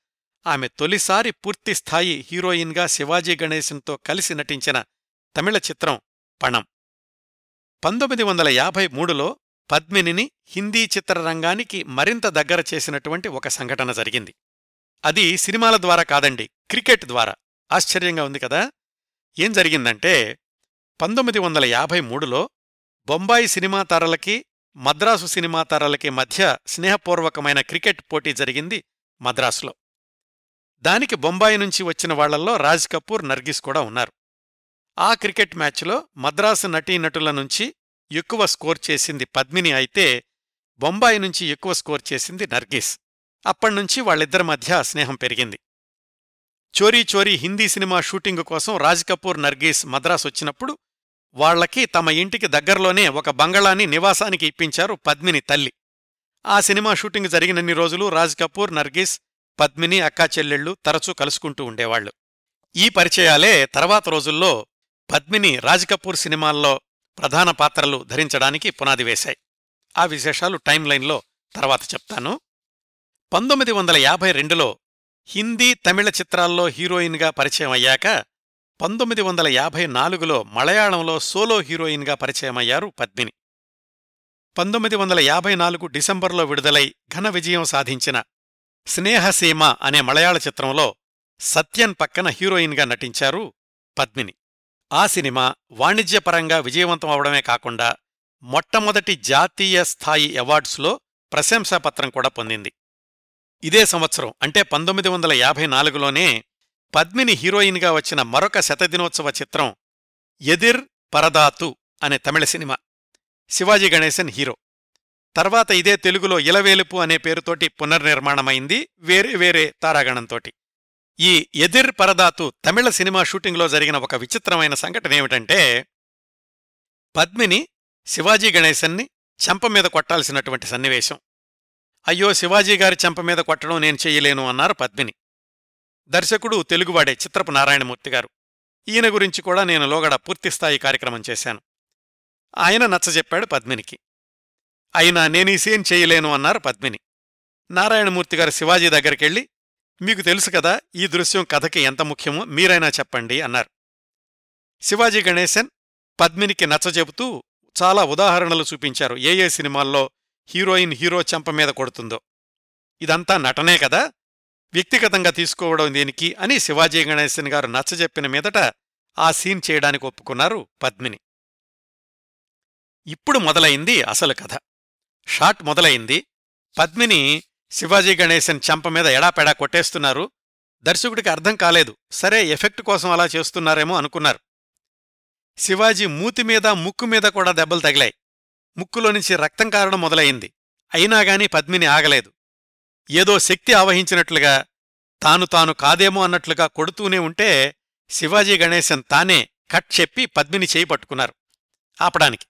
ఆమె తొలిసారి పూర్తిస్థాయి హీరోయిన్గా శివాజీ గణేశంతో కలిసి నటించిన తమిళ చిత్రం పణం. పంతొమ్మిది వందల యాభై మూడులో పద్మినిని హిందీ చిత్రరంగానికి మరింత దగ్గర చేసినటువంటి ఒక సంఘటన జరిగింది. అది సినిమాల ద్వారా కాదండి క్రికెట్ ద్వారా. ఆశ్చర్యంగా ఉంది కదా? ఏం జరిగిందంటే పంతొమ్మిది వందల యాభై మూడులో బొంబాయి సినిమా తారలకి మద్రాసు సినిమా తారలకి మధ్య స్నేహపూర్వకమైన క్రికెట్ పోటీ జరిగింది మద్రాసులో. దానికి బొంబాయి నుంచి వచ్చిన వాళ్ళల్లో రాజ్ కపూర్ నర్గిస్ కూడా ఉన్నారు. ఆ క్రికెట్ మ్యాచ్లో మద్రాసు నటీనటుల నుంచి ఎక్కువ స్కోర్ చేసింది పద్మిని అయితే బొంబాయి నుంచి ఎక్కువ స్కోర్ చేసింది నర్గీస్. అప్పణ్నుంచి వాళ్ళిద్దరి మధ్య స్నేహం పెరిగింది. చోరీ చోరీ హిందీ సినిమా షూటింగు కోసం రాజ్ కపూర్ నర్గీస్ మద్రాస్ వచ్చినప్పుడు వాళ్ళకి తమ ఇంటికి దగ్గరలోనే ఒక బంగళాన్ని నివాసానికి ఇప్పించారు పద్మిని తల్లి. ఆ సినిమా షూటింగ్ జరిగినన్ని రోజులు రాజ్ కపూర్ నర్గీస్ పద్మిని అక్కా చెల్లెళ్ళు తరచూ కలుసుకుంటూ ఉండేవాళ్ళు ఈ పరిచయాలే తర్వాత రోజుల్లో పద్మిని రాజ్ కపూర్ సినిమాల్లో ప్రధాన పాత్రలు ధరించడానికి పునాది వేశాయి. ఆ విశేషాలు టైం లైన్లో తర్వాత చెప్తాను. పంతొమ్మిది వందల యాభై రెండులో హిందీ తమిళ చిత్రాల్లో హీరోయిన్గా పరిచయం అయ్యాక పంతొమ్మిది వందల యాభై నాలుగులో మలయాళంలో సోలో హీరోయిన్గా పరిచయమయ్యారు పద్మిని. పంతొమ్మిది వందల యాభై నాలుగు డిసెంబర్లో విడుదలై ఘన విజయం సాధించిన స్నేహసీమ అనే మలయాళ చిత్రంలో సత్యన్ పక్కన హీరోయిన్గా నటించారు పద్మిని. ఆ సినిమా వాణిజ్యపరంగా విజయవంతం అవడమే కాకుండా మొట్టమొదటి జాతీయ స్థాయి అవార్డ్స్లో ప్రశంసాపత్రం కూడా పొందింది. ఇదే సంవత్సరం అంటే పంతొమ్మిది వందల యాభై నాలుగులోనే పద్మిని హీరోయిన్గా వచ్చిన మరొక శతదినోత్సవ చిత్రం ఎదిర్ పరదాతు అనే తమిళ సినిమా. శివాజీ గణేశన్ హీరో. తర్వాత ఇదే తెలుగులో ఇలవేలుపు అనే పేరుతోటి పునర్నిర్మాణమైంది వేరే వేరే తారాగణంతోటి. ఈ ఎదిర్ పరదాతు తమిళ సినిమా షూటింగ్లో జరిగిన ఒక విచిత్రమైన సంఘటన ఏమిటంటే పద్మిని శివాజీ గణేశన్ని చెంప మీద కొట్టాల్సినటువంటి సన్నివేశం. అయ్యో శివాజీ గారి చెంప మీద కొట్టడం నేను చెయ్యలేను అన్నారు పద్మిని. దర్శకుడు తెలుగువాడే చిత్రపు నారాయణమూర్తి గారు. ఈయన గురించి కూడా నేను లోగడ పూర్తిస్థాయి కార్యక్రమం చేశాను. ఆయన నచ్చజెప్పాడు పద్మినికి. అయినా నేనీ సీన్ చేయలేను అన్నారు పద్మిని. నారాయణమూర్తి గారు శివాజీ దగ్గరికెళ్ళి మీకు తెలుసు కదా ఈ దృశ్యం కథకి ఎంత ముఖ్యమో మీరైనా చెప్పండి అన్నారు. శివాజీ గణేశన్ పద్మినికి నచ్చజెబుతూ చాలా ఉదాహరణలు చూపించారు. ఏ ఏ సినిమాల్లో హీరోయిన్ హీరో చెంప మీద కొడుతుందో. ఇదంతా నటనే కదా? వ్యక్తిగతంగా తీసుకోవడం దేనికి అని శివాజీ గణేశన్ గారు నచ్చజెప్పిన మీదట ఆ సీన్ చేయడానికి ఒప్పుకున్నారు పద్మిని. ఇప్పుడు మొదలైంది అసలు కథ. షాట్ మొదలైంది. పద్మిని శివాజీ గణేశన్ చెంప మీద ఎడాపెడా కొట్టేస్తున్నారు. దర్శకుడికి అర్థం కాలేదు. సరే ఎఫెక్ట్ కోసం అలా చేస్తున్నారేమో అనుకున్నారు. శివాజీ మూతి మీద ముక్కు మీద కూడా దెబ్బలు తగిలాయి. ముక్కులో నుంచి రక్తం కారడం మొదలయింది అయినాగాని పద్మిని ఆగలేదు. ఏదో శక్తి ఆవహించినట్లుగా తాను తాను కాదేమో అన్నట్లుగా కొడుతూనే ఉంటే శివాజీ గణేశన్ తానే కట్ చెప్పి పద్మిని చేయి పట్టుకున్నారు. ఆపడానికి.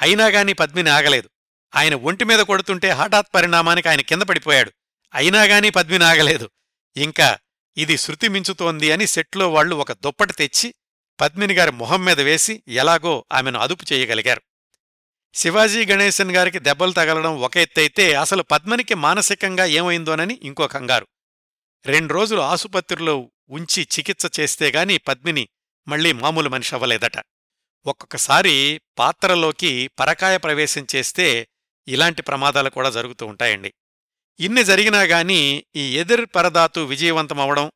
అయినాగాని పద్మిని ఆగలేదు. ఆయన ఒంటి మీద కొడుతుంటే హఠాత్ పరిణామానికి ఆయన కింద పడిపోయాడు. అయినాగాని పద్మిని ఆగలేదు ఇంకా ఇది శృతి మించుతోంది అని సెట్లో వాళ్ళు ఒక దుప్పటి తెచ్చి పద్మిని గారి మొహం మీద వేసి ఎలాగో ఆమెను అదుపు చేయగలిగారు. శివాజీ గణేశన్ గారికి దెబ్బలు తగలడం ఒక ఎత్తైతే అసలు పద్మనికి మానసికంగా ఏమైందోనని ఇంకో కంగారు. రెండు రోజులు ఆసుపత్రిలో ఉంచి చికిత్స చేస్తేగాని పద్మిని మళ్ళీ మామూలు మనిషి అవ్వలేదట. ఒక్కొక్కసారి పాత్రలోకి పరకాయ ప్రవేశం చేస్తే ఇలాంటి ప్రమాదాలు కూడా జరుగుతూ ఉంటాయండి. ఇన్ని జరిగినా గాని ఈ ఎదిర్ పరదాతు విజయవంతమవడం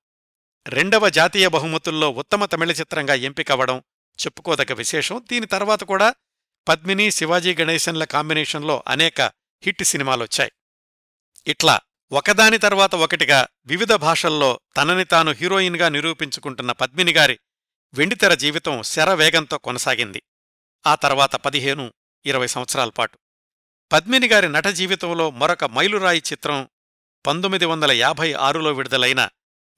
రెండవ జాతీయ బహుమతుల్లో ఉత్తమ తమిళ చిత్రంగా ఎంపికవ్వడం చెప్పుకోదగ్గ విశేషం. దీని తర్వాత కూడా పద్మిని శివాజీ గణేశన్ల కాంబినేషన్లో అనేక హిట్ సినిమాలొచ్చాయి. ఇట్లా ఒకదాని తర్వాత ఒకటిగా వివిధ భాషల్లో తనని తాను హీరోయిన్గా నిరూపించుకుంటున్న పద్మిని గారి వెండితెర జీవితం శరవేగంతో కొనసాగింది. ఆ తర్వాత పదిహేను ఇరవై సంవత్సరాల పాటు. పద్మిని గారి నట జీవితంలో మరొక మైలురాయి చిత్రం పంతొమ్మిది వందల యాభై ఆరులో విడుదలైన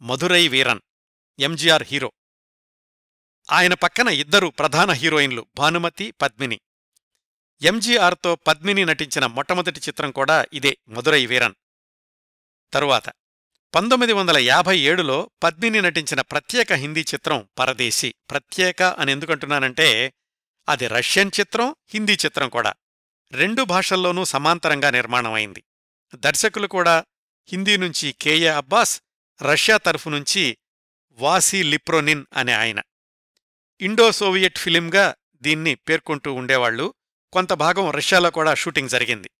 మధురై వీరన్ ఎంజీఆర్ హీరో. ఆయన పక్కన ఇద్దరు ప్రధాన హీరోయిన్లు భానుమతి పద్మిని. ఎంజీఆర్తో పద్మిని నటించిన మొట్టమొదటి చిత్రం కూడా ఇదే మధురై వీరన్. తరువాత పంతొమ్మిది వందల యాభై ఏడులో పద్మిని నటించిన ప్రత్యేక హిందీ చిత్రం పరదేశీ. ప్రత్యేక అని ఎందుకంటున్నానంటే అది రష్యన్ చిత్రం హిందీ చిత్రం కూడా. రెండు భాషల్లోనూ సమాంతరంగా నిర్మాణమైంది. దర్శకులు కూడా హిందీ నుంచి కేఏ అబ్బాస్ రష్యా తరఫు నుంచి వాసీ లిప్రోనిన్ అనే ఆయన. ఇండో సోవియట్ ఫిలింగా దీన్ని పేర్కొంటూ ఉండేవాళ్ళు కొంత భాగం రష్యాలో కూడా షూటింగ్ జరిగింది.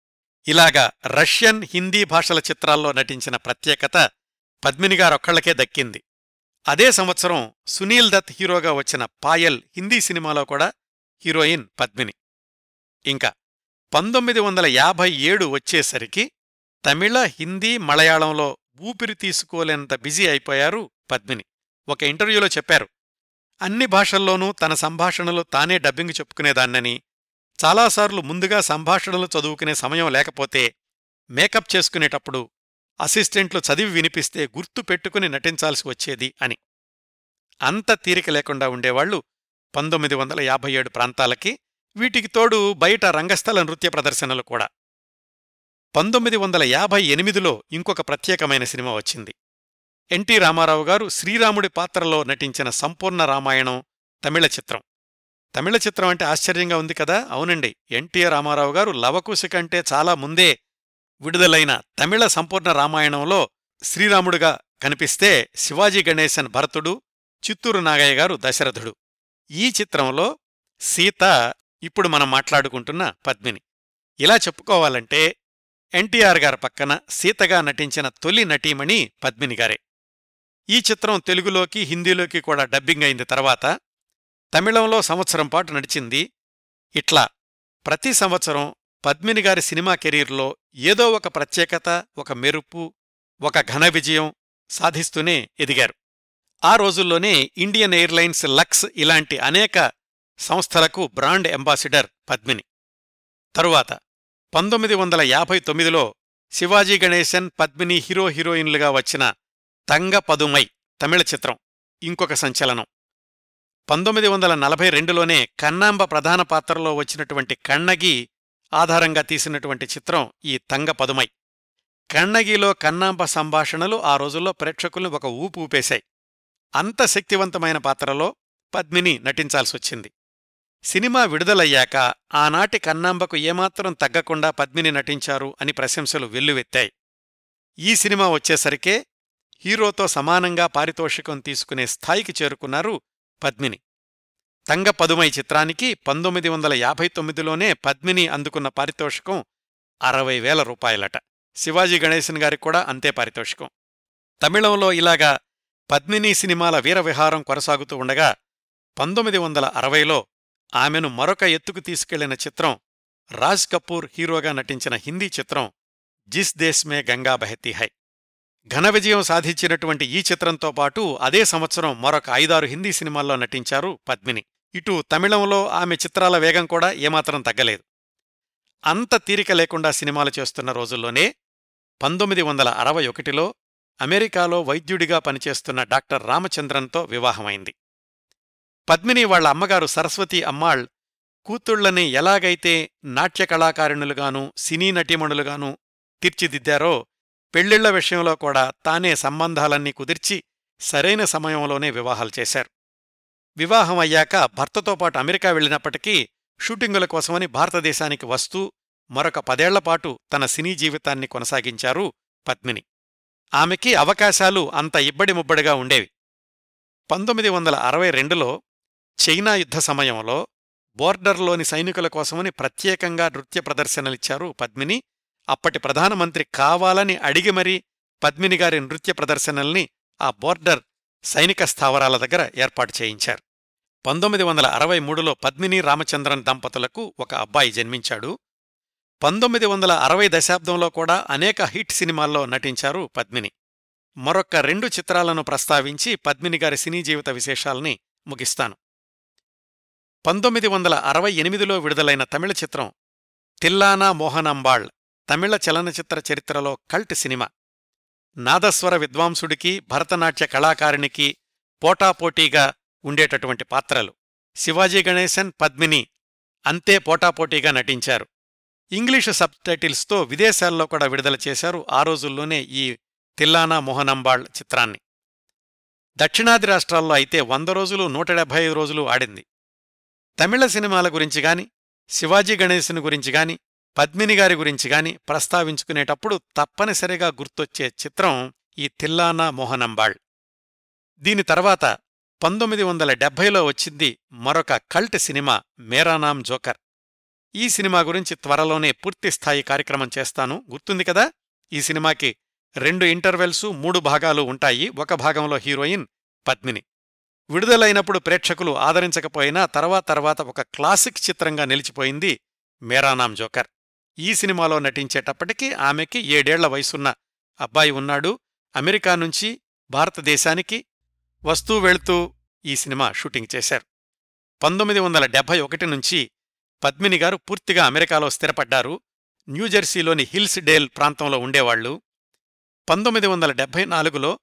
ఇలాగా రష్యన్ హిందీ భాషల చిత్రాల్లో నటించిన ప్రత్యేకత పద్మినిగారొక్కళ్ళకే దక్కింది. అదే సంవత్సరం సునీల్ దత్ హీరోగా వచ్చిన పాయల్ హిందీ సినిమాలో కూడా హీరోయిన్ పద్మిని. ఇంకా పంతొమ్మిది వందల యాభై ఏడు వచ్చేసరికి తమిళ హిందీ మలయాళంలో ఊపిరి తీసుకోలేనంత బిజీ అయిపోయారు పద్మిని. ఒక ఇంటర్వ్యూలో చెప్పారు అన్ని భాషల్లోనూ తన సంభాషణలు తానే డబ్బింగ్ చెప్పుకునేదాన్నని. చాలాసార్లు ముందుగా సంభాషణలు చదువుకునే సమయం లేకపోతే మేకప్ చేసుకునేటప్పుడు అసిస్టెంట్లు చదివి వినిపిస్తే గుర్తు పెట్టుకుని నటించాల్సి వచ్చేది అని. అంత తీరిక లేకుండా ఉండేవాళ్ళు పంతొమ్మిది వందల యాభై ఏడు ప్రాంతాలకి వీటికి తోడు బయట రంగస్థల నృత్య ప్రదర్శనలు కూడా. పంతొమ్మిది వందల యాభై ఎనిమిదిలో ఇంకొక ప్రత్యేకమైన సినిమా వచ్చింది. ఎన్టీ రామారావు గారు శ్రీరాముడి పాత్రలో నటించిన సంపూర్ణ రామాయణం తమిళ చిత్రం. తమిళ చిత్రం అంటే ఆశ్చర్యంగా ఉంది కదా? అవునండి. ఎన్టీఆర్ రామారావు గారు లవకుశ కంటే చాలా ముందే విడుదలైన తమిళ సంపూర్ణ రామాయణంలో శ్రీరాముడుగా కనిపిస్తే శివాజీ గణేశన్ భరతుడు చిత్తూరు నాగయ్య గారు దశరథుడు. ఈ చిత్రంలో సీత ఇప్పుడు మనం మాట్లాడుకుంటున్న పద్మిని. ఇలా చెప్పుకోవాలంటే ఎన్టీఆర్ గారి పక్కన సీతగా నటించిన తొలి నటీమణి పద్మిని గారే. ఈ చిత్రం తెలుగులోకి హిందీలోకి కూడా డబ్బింగ్ అయింది తర్వాత తమిళంలో సంవత్సరం పాటు నడిచింది. ఇట్లా ప్రతి సంవత్సరం పద్మిని గారి సినిమా కెరీర్లో ఏదో ఒక ప్రత్యేకత ఒక మెరుపు ఒక ఘన విజయం సాధిస్తూనే ఎదిగారు. ఆ రోజుల్లోనే ఇండియన్ ఎయిర్లైన్స్ లక్స్ ఇలాంటి అనేక సంస్థలకు బ్రాండ్ అంబాసిడర్ పద్మిని. తరువాత పంతొమ్మిది వందల యాభై తొమ్మిదిలో శివాజీ గణేశన్ పద్మిని హీరో హీరోయిన్లుగా వచ్చిన తంగ పదుమై తమిళ చిత్రం ఇంకొక సంచలనం. పంతొమ్మిది వందల నలభై రెండులోనే కన్నాంబ ప్రధాన పాత్రలో వచ్చినటువంటి కన్నగి ఆధారంగా తీసినటువంటి చిత్రం ఈ తంగ పదుమై. కన్నగిలో కన్నాంబ సంభాషణలు ఆ రోజుల్లో ప్రేక్షకుల్ని ఒక ఊపు ఊపేశాయి. అంత శక్తివంతమైన పాత్రలో పద్మిని నటించాల్సొచ్చింది. సినిమా విడుదలయ్యాక ఆనాటి కన్నాంబకు ఏమాత్రం తగ్గకుండా పద్మిని నటించారు అని ప్రశంసలు వెల్లువెత్తాయి. ఈ సినిమా వచ్చేసరికే హీరోతో సమానంగా పారితోషికం తీసుకునే స్థాయికి చేరుకున్నారు పద్మిని. తంగ పదుమై చిత్రానికి పంతొమ్మిది వందల యాభై తొమ్మిదిలోనే పద్మిని అందుకున్న పారితోషికం అరవై వేల రూపాయలట. శివాజీ గణేశన్ గారికి కూడా అంతే పారితోషికం. తమిళంలో ఇలాగా పద్మిని సినిమాల వీరవిహారం కొనసాగుతూ ఉండగా పంతొమ్మిది వందల అరవైలో ఆమెను మరొక ఎత్తుకు తీసుకెళ్ళిన చిత్రం రాజ్ కపూర్ హీరోగా నటించిన హిందీ చిత్రం జిస్ దేశ్మే గంగా బహతీ హై. ఘన విజయం సాధించినటువంటి ఈ చిత్రంతో పాటు అదే సంవత్సరం మరొక ఐదారు హిందీ సినిమాల్లో నటించారు పద్మిని. ఇటు తమిళంలో ఆమె చిత్రాల వేగం కూడా ఏమాత్రం తగ్గలేదు. అంత తీరిక లేకుండా సినిమాలు చేస్తున్న రోజుల్లోనే పంతొమ్మిది వందల అరవై ఒకటిలో అమెరికాలో వైద్యుడిగా పనిచేస్తున్న డాక్టర్ రామచంద్రన్తో వివాహమైంది. పద్మిని వాళ్ళ అమ్మగారు సరస్వతి అమ్మాళ్ కూతుళ్ళని ఎలాగైతే నాట్య కళాకారిణులుగాను సినీ నటీమణులుగాను తీర్చిదిద్దారో పెళ్ళిళ్ళ విషయంలో కూడా తానే సంబంధాలన్నీ కుదిర్చి సరైన సమయంలోనే వివాహాలు చేశారు. వివాహం అయ్యాక భర్తతో పాటు అమెరికా వెళ్ళినప్పటికీ షూటింగుల కోసమని భారతదేశానికి వస్తూ మరొక పదేళ్ళపాటు తన సినీ జీవితాన్ని కొనసాగించారు పద్మిని. ఆమెకి అవకాశాలు అంత ఇబ్బడి ముబ్బడిగా ఉండేవి. పంతొమ్మిది వందల అరవై రెండులో చైనా యుద్ధ సమయంలో బోర్డర్లోని సైనికుల కోసమని ప్రత్యేకంగా నృత్య ప్రదర్శనలిచ్చారు పద్మిని. అప్పటి ప్రధానమంత్రి కావాలని అడిగి మరీ పద్మిని గారి నృత్య ప్రదర్శనల్ని ఆ బోర్డర్ సైనిక స్థావరాల దగ్గర ఏర్పాటు చేయించారు. పంతొమ్మిది వందల అరవై మూడులో పద్మిని రామచంద్రన్ దంపతులకు ఒక అబ్బాయి జన్మించాడు. పంతొమ్మిది వందల అరవై దశాబ్దంలో కూడా అనేక హిట్ సినిమాల్లో నటించారు పద్మిని. మరొక్క రెండు చిత్రాలను ప్రస్తావించి పద్మిని గారి సినీ జీవిత విశేషాల్ని ముగిస్తాను. పంతొమ్మిది వందల అరవై ఎనిమిదిలో విడుదలైన తమిళ చిత్రం తిల్లానా మోహనంబాళ్ తమిళ చలనచిత్ర చరిత్రలో కల్ట్ సినిమా. నాదస్వర విద్వాంసుడికి భరతనాట్య కళాకారునికి పోటాపోటీగా ఉండేటటువంటి పాత్రలు శివాజీ గణేశన్ పద్మిని అంతే పోటాపోటీగా నటించారు. ఇంగ్లీషు సబ్టైటిల్స్తో విదేశాల్లో కూడా విడుదల చేశారు ఆ రోజుల్లోనే ఈ తిల్లానా మోహనంబాళ్ చిత్రాన్ని. దక్షిణాది రాష్ట్రాల్లో అయితే వంద రోజులు నూట డెబ్బై ఐదు రోజులు ఆడింది. తమిళ సినిమాల గురించి గాని శివాజీ గణేశుని గురించి గాని పద్మిని గారి గురించి గాని ప్రస్తావించుకునేటప్పుడు తప్పనిసరిగా గుర్తొచ్చే చిత్రం ఈ తిల్లానా మోహనంబాళ్. దీని తర్వాత పంతొమ్మిది వందల డెబ్భైలో వచ్చింది మరొక కల్ట్ సినిమా మేరానాం జోకర్. ఈ సినిమా గురించి త్వరలోనే పూర్తిస్థాయి కార్యక్రమం చేస్తాను. గుర్తుంది కదా? ఈ సినిమాకి రెండు ఇంటర్వెల్సు మూడు భాగాలు ఉంటాయి. ఒక భాగంలో హీరోయిన్ పద్మిని. విడుదలైనప్పుడు ప్రేక్షకులు ఆదరించకపోయినా తర్వాత తర్వాత ఒక క్లాసిక్ చిత్రంగా నిలిచిపోయింది మేరానాం జోకర్. ఈ సినిమాలో నటించేటప్పటికీ ఆమెకి ఏడేళ్ళ వయసున్న అబ్బాయి ఉన్నాడు. అమెరికా నుంచి భారతదేశానికి వస్తూ వెళ్తూ ఈ సినిమా షూటింగ్ చేశారు. పంతొమ్మిది వందల డెబ్భై ఒకటి నుంచి పద్మిని గారు పూర్తిగా అమెరికాలో స్థిరపడ్డారు. న్యూజెర్సీలోని హిల్స్ డేల్ ప్రాంతంలో ఉండేవాళ్ళు పంతొమ్మిది వందల డెబ్బై నాలుగులో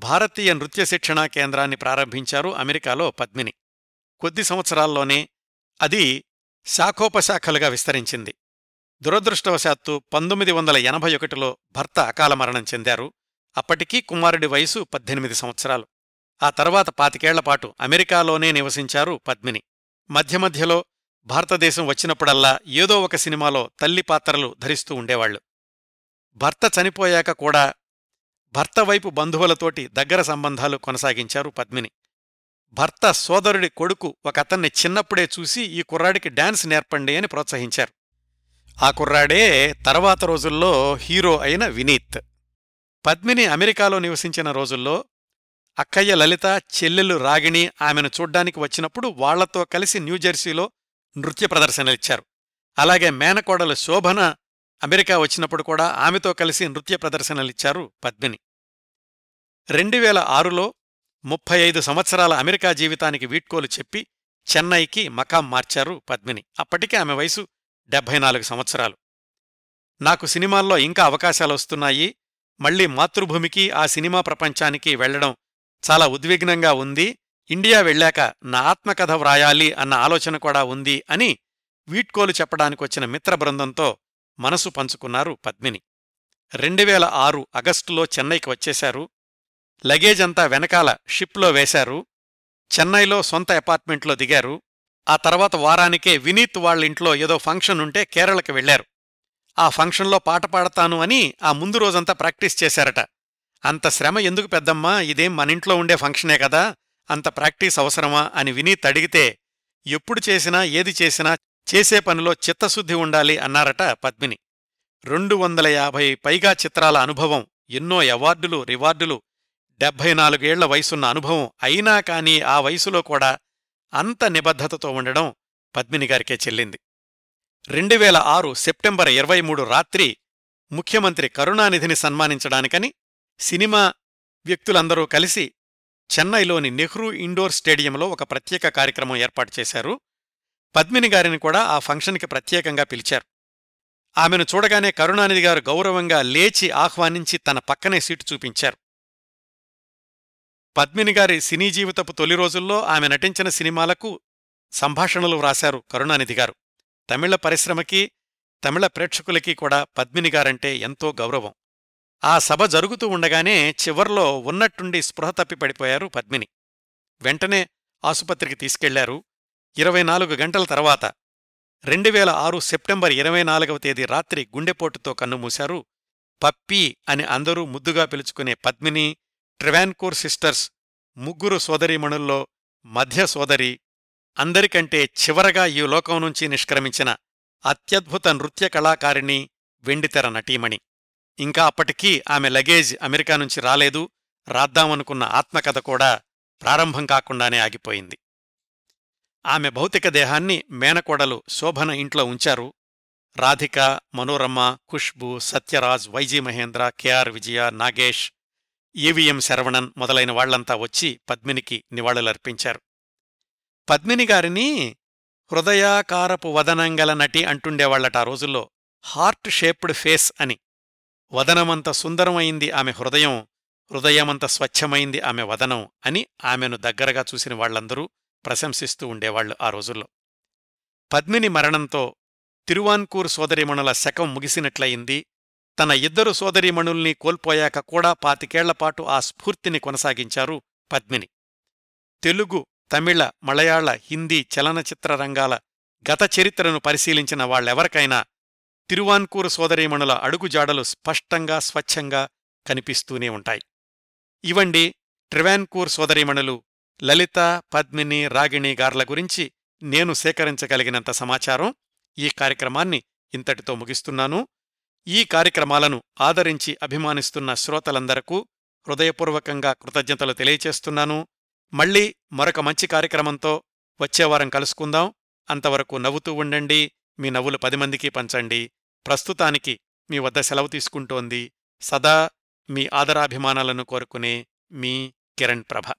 భారతీయ నృత్య శిక్షణా కేంద్రాన్ని ప్రారంభించారు అమెరికాలో పద్మిని. కొద్ది సంవత్సరాల్లోనే అది శాఖోపశాఖలుగా విస్తరించింది. దురదృష్టవశాత్తు పంతొమ్మిది వందల ఎనభై ఒకటిలో భర్త అకాల మరణం చెందారు. అప్పటికీ కుమారుడి వయసు పద్దెనిమిది సంవత్సరాలు. ఆ తర్వాత పాతికేళ్ళపాటు అమెరికాలోనే నివసించారు పద్మిని. మధ్య మధ్యలో భారతదేశం వచ్చినప్పుడల్లా ఏదో ఒక సినిమాలో తల్లి పాత్రలు ధరిస్తూ ఉండేవాళ్ళు భర్త చనిపోయాక కూడా భర్త వైపు బంధువులతోటి దగ్గర సంబంధాలు కొనసాగించారు పద్మిని. భర్త సోదరుడి కొడుకు ఒక అతన్ని చిన్నప్పుడే చూసి ఈ కుర్రాడికి డాన్స్ నేర్పండి అని ప్రోత్సహించారు. ఆ కుర్రాడే తర్వాత రోజుల్లో హీరో అయిన వినీత్. పద్మిని అమెరికాలో నివసించిన రోజుల్లో అక్కయ్య లలిత చెల్లెలు రాగిణి ఆమెను చూడ్డానికి వచ్చినప్పుడు వాళ్ళతో కలిసి న్యూజెర్సీలో నృత్య ప్రదర్శనలిచ్చారు. అలాగే మేనకోడలు శోభన అమెరికా వచ్చినప్పుడు కూడా ఆమెతో కలిసి నృత్య ప్రదర్శనలిచ్చారు పద్మిని. రెండువేల ఆరులో ముప్పై ఐదు సంవత్సరాల అమెరికా జీవితానికి వీడ్కోలు చెప్పి చెన్నైకి మకాం మార్చారు పద్మిని. అప్పటికే ఆమె వయసు డెబ్భై నాలుగు సంవత్సరాలు. నాకు సినిమాల్లో ఇంకా అవకాశాలొస్తున్నాయి మళ్ళీ మాతృభూమికి ఆ సినిమా ప్రపంచానికి వెళ్ళడం చాలా ఉద్విగ్నంగా ఉంది. ఇండియా వెళ్ళాక నా ఆత్మకథ వ్రాయాలి అన్న ఆలోచన కూడా ఉంది అని వీడ్కోలు చెప్పడానికొచ్చిన మిత్ర బృందంతో మనసు పంచుకున్నారు పద్మిని. రెండువేల ఆరు అగస్టులో చెన్నైకి వచ్చేశారు. లగేజంతా వెనకాల షిప్లో వేశారు. చెన్నైలో సొంత అపార్ట్మెంట్లో దిగారు. ఆ తర్వాత వారానికే వినీత్ వాళ్ళింట్లో ఏదో ఫంక్షన్ ఉంటే కేరళకి వెళ్ళారు ఆ ఫంక్షన్లో పాట పాడతాను అని ఆ ముందు రోజంతా ప్రాక్టీస్ చేశారట. అంత శ్రమ ఎందుకు పెద్దమ్మా ఇదేం మనింట్లో ఉండే ఫంక్షనే కదా అంత ప్రాక్టీస్ అవసరమా అని వినీత్ అడిగితే ఎప్పుడు చేసినా ఏది చేసినా చేసే పనిలో చిత్తశుద్ధి ఉండాలి అన్నారట పద్మిని. రెండు వందల యాభై పైగా చిత్రాల అనుభవం ఎన్నో అవార్డులు రివార్డులు డెబ్భై నాలుగేళ్ళ వయసున్న అనుభవం అయినా కానీ ఆ వయసులో కూడా అంత నిబద్ధతతో ఉండడం పద్మిని గారికే చెల్లింది. రెండువేల ఆరు సెప్టెంబర్ ఇరవై మూడు రాత్రి ముఖ్యమంత్రి కరుణానిధిని సన్మానించడానికని సినిమా వ్యక్తులందరూ కలిసి చెన్నైలోని నెహ్రూ ఇండోర్ స్టేడియంలో ఒక ప్రత్యేక కార్యక్రమం ఏర్పాటు చేశారు. పద్మిని గారిని కూడా ఆ ఫంక్షన్కి ప్రత్యేకంగా పిలిచారు. ఆమెను చూడగానే కరుణానిధి గారు గౌరవంగా లేచి ఆహ్వానించి తన పక్కనే సీటు చూపించారు. పద్మిని గారి సినీ జీవితపు తొలి రోజుల్లో ఆమె నటించిన సినిమాలకు సంభాషణలు వ్రాశారు కరుణానిధి గారు. తమిళ పరిశ్రమకి తమిళ ప్రేక్షకులకి కూడా పద్మిని గారంటే ఎంతో గౌరవం. ఆ సభ జరుగుతూ ఉండగానే చివర్లో ఉన్నట్టుండి స్పృహ తప్పి పడిపోయారు పద్మిని. వెంటనే ఆసుపత్రికి తీసుకెళ్ళారు. ఇరవై నాలుగు గంటల తర్వాత రెండువేల ఆరు సెప్టెంబర్ ఇరవై నాలుగవ తేదీ రాత్రి గుండెపోటుతో కన్నుమూశారు పప్పీ అని అందరూ ముద్దుగా పిలుచుకునే పద్మిని ట్రివాన్కూర్ సిస్టర్స్ ముగ్గురు సోదరీమణుల్లో మధ్య సోదరి అందరికంటే చివరగా ఈ లోకం నుంచి నిష్క్రమించిన అత్యద్భుత నృత్య కళాకారిణి వెండితెర నటీమణి. ఇంకా అప్పటికీ ఆమె లగేజ్ అమెరికా నుంచి రాలేదు రాద్దామనుకున్న ఆత్మకథ కూడా ప్రారంభం కాకుండానే ఆగిపోయింది. ఆమె భౌతిక దేహాన్ని మేనకోడలు శోభన ఇంట్లో ఉంచారు. Radhika Manorama Khushbu Sathyaraj Y G Mahendra K R Vijaya Nagesh A V M Saravanan మొదలైన వాళ్ళంతా వచ్చి పద్మినికి నివాళులర్పించారు. పద్మినిగారిని హృదయాకారపు వదనంగల నటి అంటుండేవాళ్ళట ఆ రోజుల్లో హార్ట్ షేప్డ్ ఫేస్ అని. వదనమంత సుందరమైంది ఆమె హృదయం హృదయమంత స్వచ్ఛమైంది ఆమె వదనం అని ఆమెను దగ్గరగా చూసిన వాళ్ళందరూ ప్రశంసిస్తూ ఉండేవాళ్ళు ఆ రోజుల్లో. పద్మిని మరణంతో తిరువాన్కూర్ సోదరీమణుల శకం ముగిసినట్లయింది. తన ఇద్దరు సోదరీమణుల్ని కోల్పోయాక కూడా పాతికేళ్ళపాటు ఆ స్ఫూర్తిని కొనసాగించారు పద్మిని. తెలుగు తమిళ మలయాళ హిందీ చలనచిత్ర రంగాల గత చరిత్రను పరిశీలించిన వాళ్ళెవరికైనా తిరువాన్కూరు సోదరీమణుల అడుగుజాడలు స్పష్టంగా స్వచ్ఛంగా కనిపిస్తూనే ఉంటాయి. ఇవండి ట్రివాన్కూర్ సోదరీమణులు లలిత పద్మిని రాగిణి గార్ల గురించి నేను సేకరించగలిగినంత సమాచారం ఈ కార్యక్రమాన్ని ఇంతటితో ముగిస్తున్నాను. ఈ కార్యక్రమాలను ఆదరించి అభిమానిస్తున్న శ్రోతలందరకు హృదయపూర్వకంగా కృతజ్ఞతలు తెలియచేస్తున్నాను. మళ్ళీ మరొక మంచి కార్యక్రమంతో వచ్చేవారం కలుసుకుందాం. అంతవరకు నవ్వుతూ ఉండండి. మీ నవ్వులు పది మందికి పంచండి. ప్రస్తుతానికి మీ వద్ద సెలవు తీసుకుంటోంది సదా మీ ఆదరాభిమానాలను కోరుకునే మీ కిరణ్ ప్రభ.